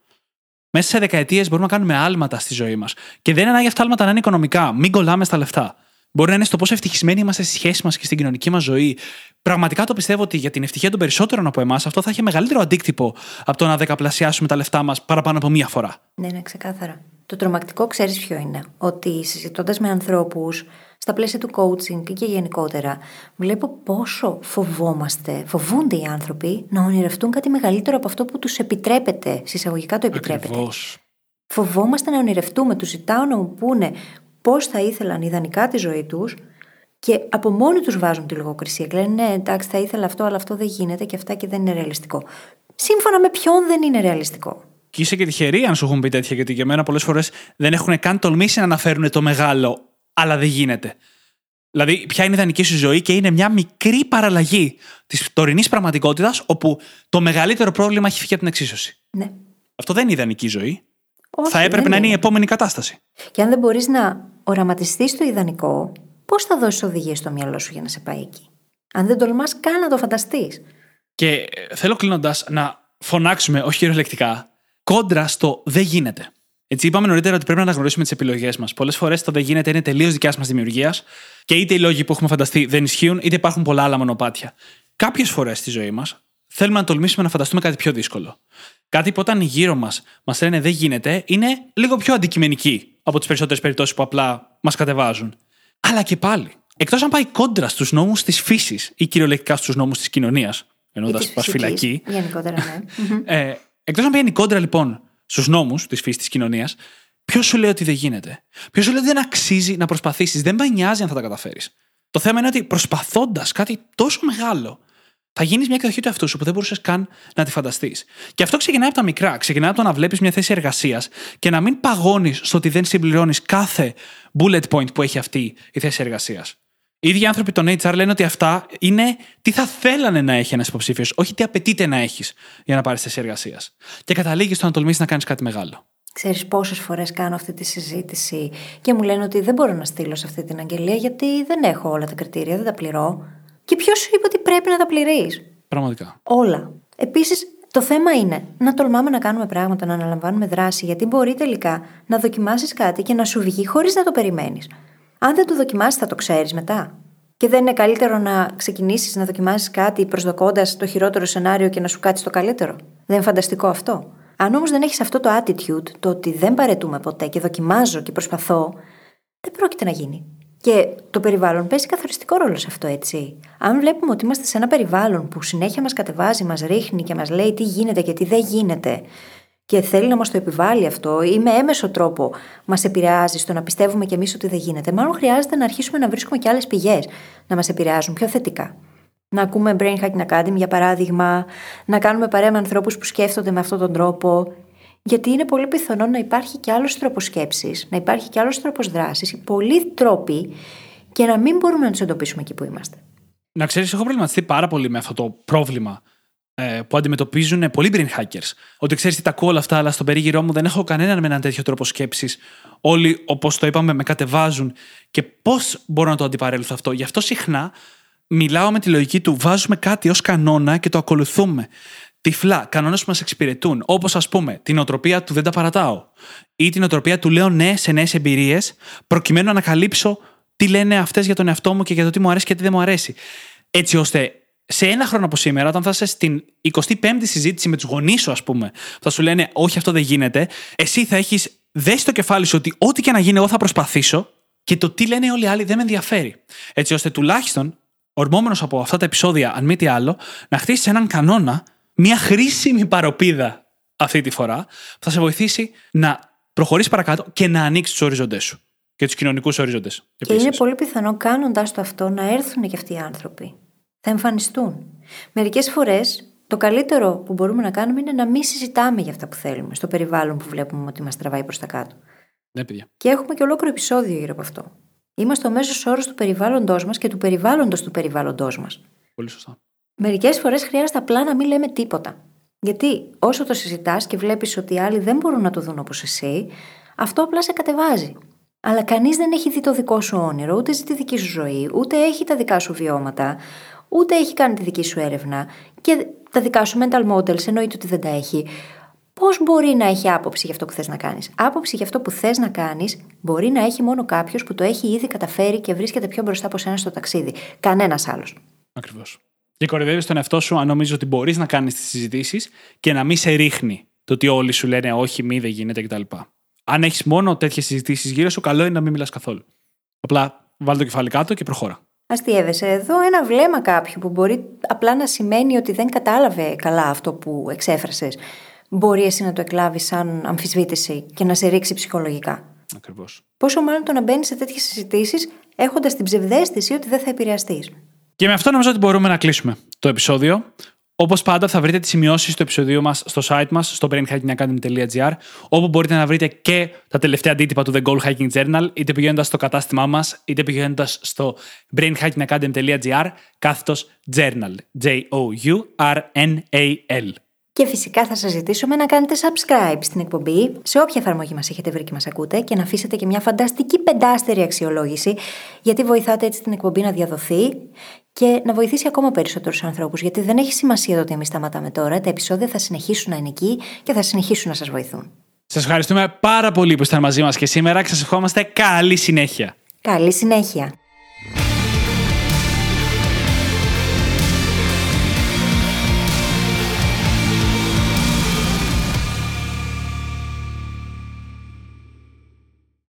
Μέσα σε δεκαετίες μπορούμε να κάνουμε άλματα στη ζωή μας. Και δεν είναι ανάγκη αυτά τα άλματα να είναι οικονομικά. Μην κολλάμε στα λεφτά. Μπορεί να είναι στο πόσο ευτυχισμένοι είμαστε στη σχέση μας και στην κοινωνική μας ζωή. Πραγματικά το πιστεύω ότι για την ευτυχία των περισσότερων από εμάς αυτό θα έχει μεγαλύτερο αντίκτυπο από το να δεκαπλασιάσουμε τα λεφτά μας παραπάνω από μία φορά. Ναι, ναι, ξεκάθαρα. Το τρομακτικό ξέρεις ποιο είναι; Ότι συζητώντας με ανθρώπους στα πλαίσια του coaching και γενικότερα, βλέπω πόσο φοβόμαστε, φοβούνται οι άνθρωποι να ονειρευτούν κάτι μεγαλύτερο από αυτό που τους επιτρέπεται. Συσσαγωγικά το επιτρέπεται. Ακριβώς. Φοβόμαστε να ονειρευτούμε. Τους ζητάω να μου πούνε πώς θα ήθελαν ιδανικά τη ζωή τους και από μόνοι τους βάζουν τη λογοκρισία. Και λένε ναι, εντάξει, θα ήθελα αυτό, αλλά αυτό δεν γίνεται και αυτά και δεν είναι ρεαλιστικό. Σύμφωνα με ποιον δεν είναι ρεαλιστικό; Και είσαι και τυχερή αν σου έχουν πει τέτοια, γιατί για μένα πολλές φορές δεν έχουν καν τολμήσει να αναφέρουν το μεγάλο, αλλά δεν γίνεται. Δηλαδή, ποια είναι η ιδανική σου ζωή και είναι μια μικρή παραλλαγή της τωρινής πραγματικότητας, όπου το μεγαλύτερο πρόβλημα έχει φύγει από την εξίσωση. Ναι. Αυτό δεν είναι ιδανική ζωή. Όχι, θα έπρεπε δεν να είναι η επόμενη κατάσταση. Και αν δεν μπορείς να οραματιστείς το ιδανικό, πώς θα δώσεις οδηγίες στο μυαλό σου για να σε πάει εκεί; Αν δεν τολμάς καν να το φανταστείς. Και ε, θέλω κλείνοντας να φωνάξουμε, όχι κυριολεκτικά, κόντρα στο δεν γίνεται. Έτσι, είπαμε νωρίτερα ότι πρέπει να αναγνωρίσουμε τις επιλογές μας. Πολλές φορές το δεν γίνεται είναι τελείως δικιά μας δημιουργίας και είτε οι λόγοι που έχουμε φανταστεί δεν ισχύουν, είτε υπάρχουν πολλά άλλα μονοπάτια. Κάποιες φορές στη ζωή μας θέλουμε να τολμήσουμε να φανταστούμε κάτι πιο δύσκολο. Κάτι που όταν γύρω μας μας λένε δεν γίνεται, είναι λίγο πιο αντικειμενική από τις περισσότερες περιπτώσεις που απλά μας κατεβάζουν. Αλλά και πάλι, εκτός αν πάει κόντρα στους νόμους της φύσης ή κυριολεκτικά στους νόμους της κοινωνίας, εννοώντας της πα φυσικής, φυλακή. Γενικότερα, ναι. Μμμ. Ε, Εκτός αν πηγαίνει κόντρα λοιπόν στους νόμους της φύσης της κοινωνίας, ποιος σου λέει ότι δεν γίνεται; Ποιος σου λέει ότι δεν αξίζει να προσπαθήσεις. Δεν με νοιάζει αν θα τα καταφέρεις; Το θέμα είναι ότι προσπαθώντας κάτι τόσο μεγάλο, θα γίνεις μια εκδοχή του εαυτού σου που δεν μπορούσες καν να τη φανταστείς. Και αυτό ξεκινάει από τα μικρά. Ξεκινάει από το να βλέπεις μια θέση εργασίας και να μην παγώνεις στο ότι δεν συμπληρώνεις κάθε bullet point που έχει αυτή η θέση εργασίας. Οι ίδιοι άνθρωποι των HR λένε ότι αυτά είναι τι θα θέλανε να έχει ένας υποψήφιος, όχι τι απαιτείται να έχεις για να πάρεις θέση εργασίας. Και καταλήγεις στο να τολμήσεις να κάνεις κάτι μεγάλο. Ξέρεις πόσες φορές κάνω αυτή τη συζήτηση και μου λένε ότι δεν μπορώ να στείλω σε αυτή την αγγελία γιατί δεν έχω όλα τα κριτήρια, δεν τα πληρώ. Και ποιος σου είπε ότι πρέπει να τα πληρείς; Πραγματικά. Όλα. Επίσης, το θέμα είναι να τολμάμε να κάνουμε πράγματα, να αναλαμβάνουμε δράση, γιατί μπορεί τελικά να δοκιμάσεις κάτι και να σου βγει χωρίς να το περιμένεις. Αν δεν το δοκιμάσεις, θα το ξέρεις μετά. Και δεν είναι καλύτερο να ξεκινήσεις να δοκιμάσεις κάτι προσδοκώντας το χειρότερο σενάριο και να σου κάτσει το καλύτερο. Δεν είναι φανταστικό αυτό. Αν όμως δεν έχεις αυτό το attitude, το ότι δεν παρετούμε ποτέ και δοκιμάζω και προσπαθώ, δεν πρόκειται να γίνει. Και το περιβάλλον παίζει καθοριστικό ρόλο σε αυτό, έτσι. Αν βλέπουμε ότι είμαστε σε ένα περιβάλλον που συνέχεια μας κατεβάζει, μας ρίχνει και μας λέει τι γίνεται και τι δεν γίνεται, και θέλει να μας το επιβάλλει αυτό ή με έμεσο τρόπο μας επηρεάζει στο να πιστεύουμε κι εμείς ότι δεν γίνεται, μάλλον χρειάζεται να αρχίσουμε να βρίσκουμε και άλλες πηγές να μας επηρεάζουν πιο θετικά. Να ακούμε Brain Hacking Academy για παράδειγμα, να κάνουμε παρέα με ανθρώπους που σκέφτονται με αυτόν τον τρόπο, γιατί είναι πολύ πιθανό να υπάρχει και άλλος τρόπος σκέψης, να υπάρχει και άλλος τρόπος δράσης, πολλοί τρόποι και να μην μπορούμε να τους εντοπίσουμε εκεί που είμαστε. Να ξέρεις, έχω προβληματιστεί πάρα πολύ με αυτό το πρόβλημα ε, που αντιμετωπίζουν πολλοί brain hackers. Ότι ξέρεις τι τα ακούω όλα αυτά, αλλά στον περίγυρό μου δεν έχω κανέναν με έναν τέτοιο τρόπο σκέψης. Όλοι, όπως το είπαμε, με κατεβάζουν. Και πώς μπορώ να το αντιπαρέλθω αυτό. Γι' αυτό συχνά μιλάω με τη λογική του βάζουμε κάτι ως κανόνα και το ακολουθούμε τυφλά, κανόνες που μας εξυπηρετούν. Όπως ας πούμε την οτροπία του δεν τα παρατάω. Ή την οτροπία του λέω ναι σε νέες εμπειρίες, προκειμένου να ανακαλύψω τι λένε αυτές για τον εαυτό μου και για το τι μου αρέσει και τι δεν μου αρέσει. Έτσι ώστε σε ένα χρόνο από σήμερα, όταν θα είσαι στην 25η συζήτηση με τους γονείς σου, ας πούμε, θα σου λένε Όχι, αυτό δεν γίνεται, εσύ θα έχεις δέσει το κεφάλι σου ότι ό,τι και να γίνει, εγώ θα προσπαθήσω και το τι λένε όλοι οι άλλοι δεν με ενδιαφέρει. Έτσι ώστε τουλάχιστον, ορμόμενος από αυτά τα επεισόδια, αν μη τι άλλο, να χτίσεις έναν κανόνα μια χρήσιμη παροπίδα αυτή τη φορά θα σε βοηθήσει να προχωρήσεις παρακάτω και να ανοίξεις τους οριζοντές σου και τους κοινωνικούς οριζοντές. Και είναι πολύ πιθανό κάνοντας το αυτό να έρθουν και αυτοί οι άνθρωποι. Θα εμφανιστούν. Μερικές φορές το καλύτερο που μπορούμε να κάνουμε είναι να μην συζητάμε για αυτά που θέλουμε στο περιβάλλον που βλέπουμε ότι μας τραβάει προς τα κάτω. Ναι, παιδιά. Και έχουμε και ολόκληρο επεισόδιο γύρω από αυτό. Είμαστε ο μέσος όρος του περιβάλλοντός μας και του περιβάλλοντος του περιβάλλοντό μας. Πολύ σωστά. Μερικές φορές χρειάζεται απλά να μην λέμε τίποτα. Γιατί όσο το συζητάς και βλέπεις ότι οι άλλοι δεν μπορούν να το δουν όπως εσύ, αυτό απλά σε κατεβάζει. Αλλά κανείς δεν έχει δει το δικό σου όνειρο, ούτε ζει τη δική σου ζωή, ούτε έχει τα δικά σου βιώματα, ούτε έχει κάνει τη δική σου έρευνα και τα δικά σου mental models εννοείται ότι δεν τα έχει. Πώς μπορεί να έχει άποψη για αυτό που θες να κάνεις; Άποψη για αυτό που θες να κάνεις μπορεί να έχει μόνο κάποιος που το έχει ήδη καταφέρει και βρίσκεται πιο μπροστά από σένα στο ταξίδι. Κανένας άλλος. Ακριβώς. Και κοροϊδεύεις τον εαυτό σου αν νομίζεις ότι μπορείς να κάνεις τις συζητήσεις και να μην σε ρίχνει το ότι όλοι σου λένε όχι, μη δεν γίνεται κτλ. Αν έχεις μόνο τέτοιες συζητήσεις γύρω σου, καλό είναι να μην μιλάς καθόλου. Απλά βάλει το κεφάλι κάτω και προχώρα. Αστείευεσαι εδώ ένα βλέμμα κάποιου που μπορεί απλά να σημαίνει ότι δεν κατάλαβε καλά αυτό που εξέφρασες. Μπορεί εσύ να το εκλάβεις σαν αμφισβήτηση και να σε ρίξει ψυχολογικά. Ακριβώς. Πόσο μάλλον το να μπαίνεις σε τέτοιες συζητήσεις έχοντας την ψευδέστηση ότι δεν θα επηρεαστείς. Και με αυτό νομίζω ότι μπορούμε να κλείσουμε το επεισόδιο. Όπως πάντα, θα βρείτε τις σημειώσεις του επεισοδίου μας στο site μας, στο brainhackingacademy.gr, όπου μπορείτε να βρείτε και τα τελευταία αντίτυπα του The Goal Hacking Journal, είτε πηγαίνοντας στο κατάστημά μας, είτε πηγαίνοντας στο brainhackingacademy.gr, κάθετος journal. J-O-U-R-N-A-L. Και φυσικά θα σας ζητήσουμε να κάνετε subscribe στην εκπομπή, σε όποια εφαρμογή μας έχετε βρει και μας ακούτε, και να αφήσετε και μια φανταστική πεντάστερη αξιολόγηση, γιατί βοηθάτε έτσι την εκπομπή να διαδοθεί και να βοηθήσει ακόμα περισσότερους ανθρώπους. Γιατί δεν έχει σημασία το ότι εμείς σταματάμε τώρα, τα επεισόδια θα συνεχίσουν να είναι εκεί και θα συνεχίσουν να σας βοηθούν. Σας ευχαριστούμε πάρα πολύ που ήσασταν μαζί μας και σήμερα και σας ευχόμαστε καλή συνέχεια. Καλή συνέχεια.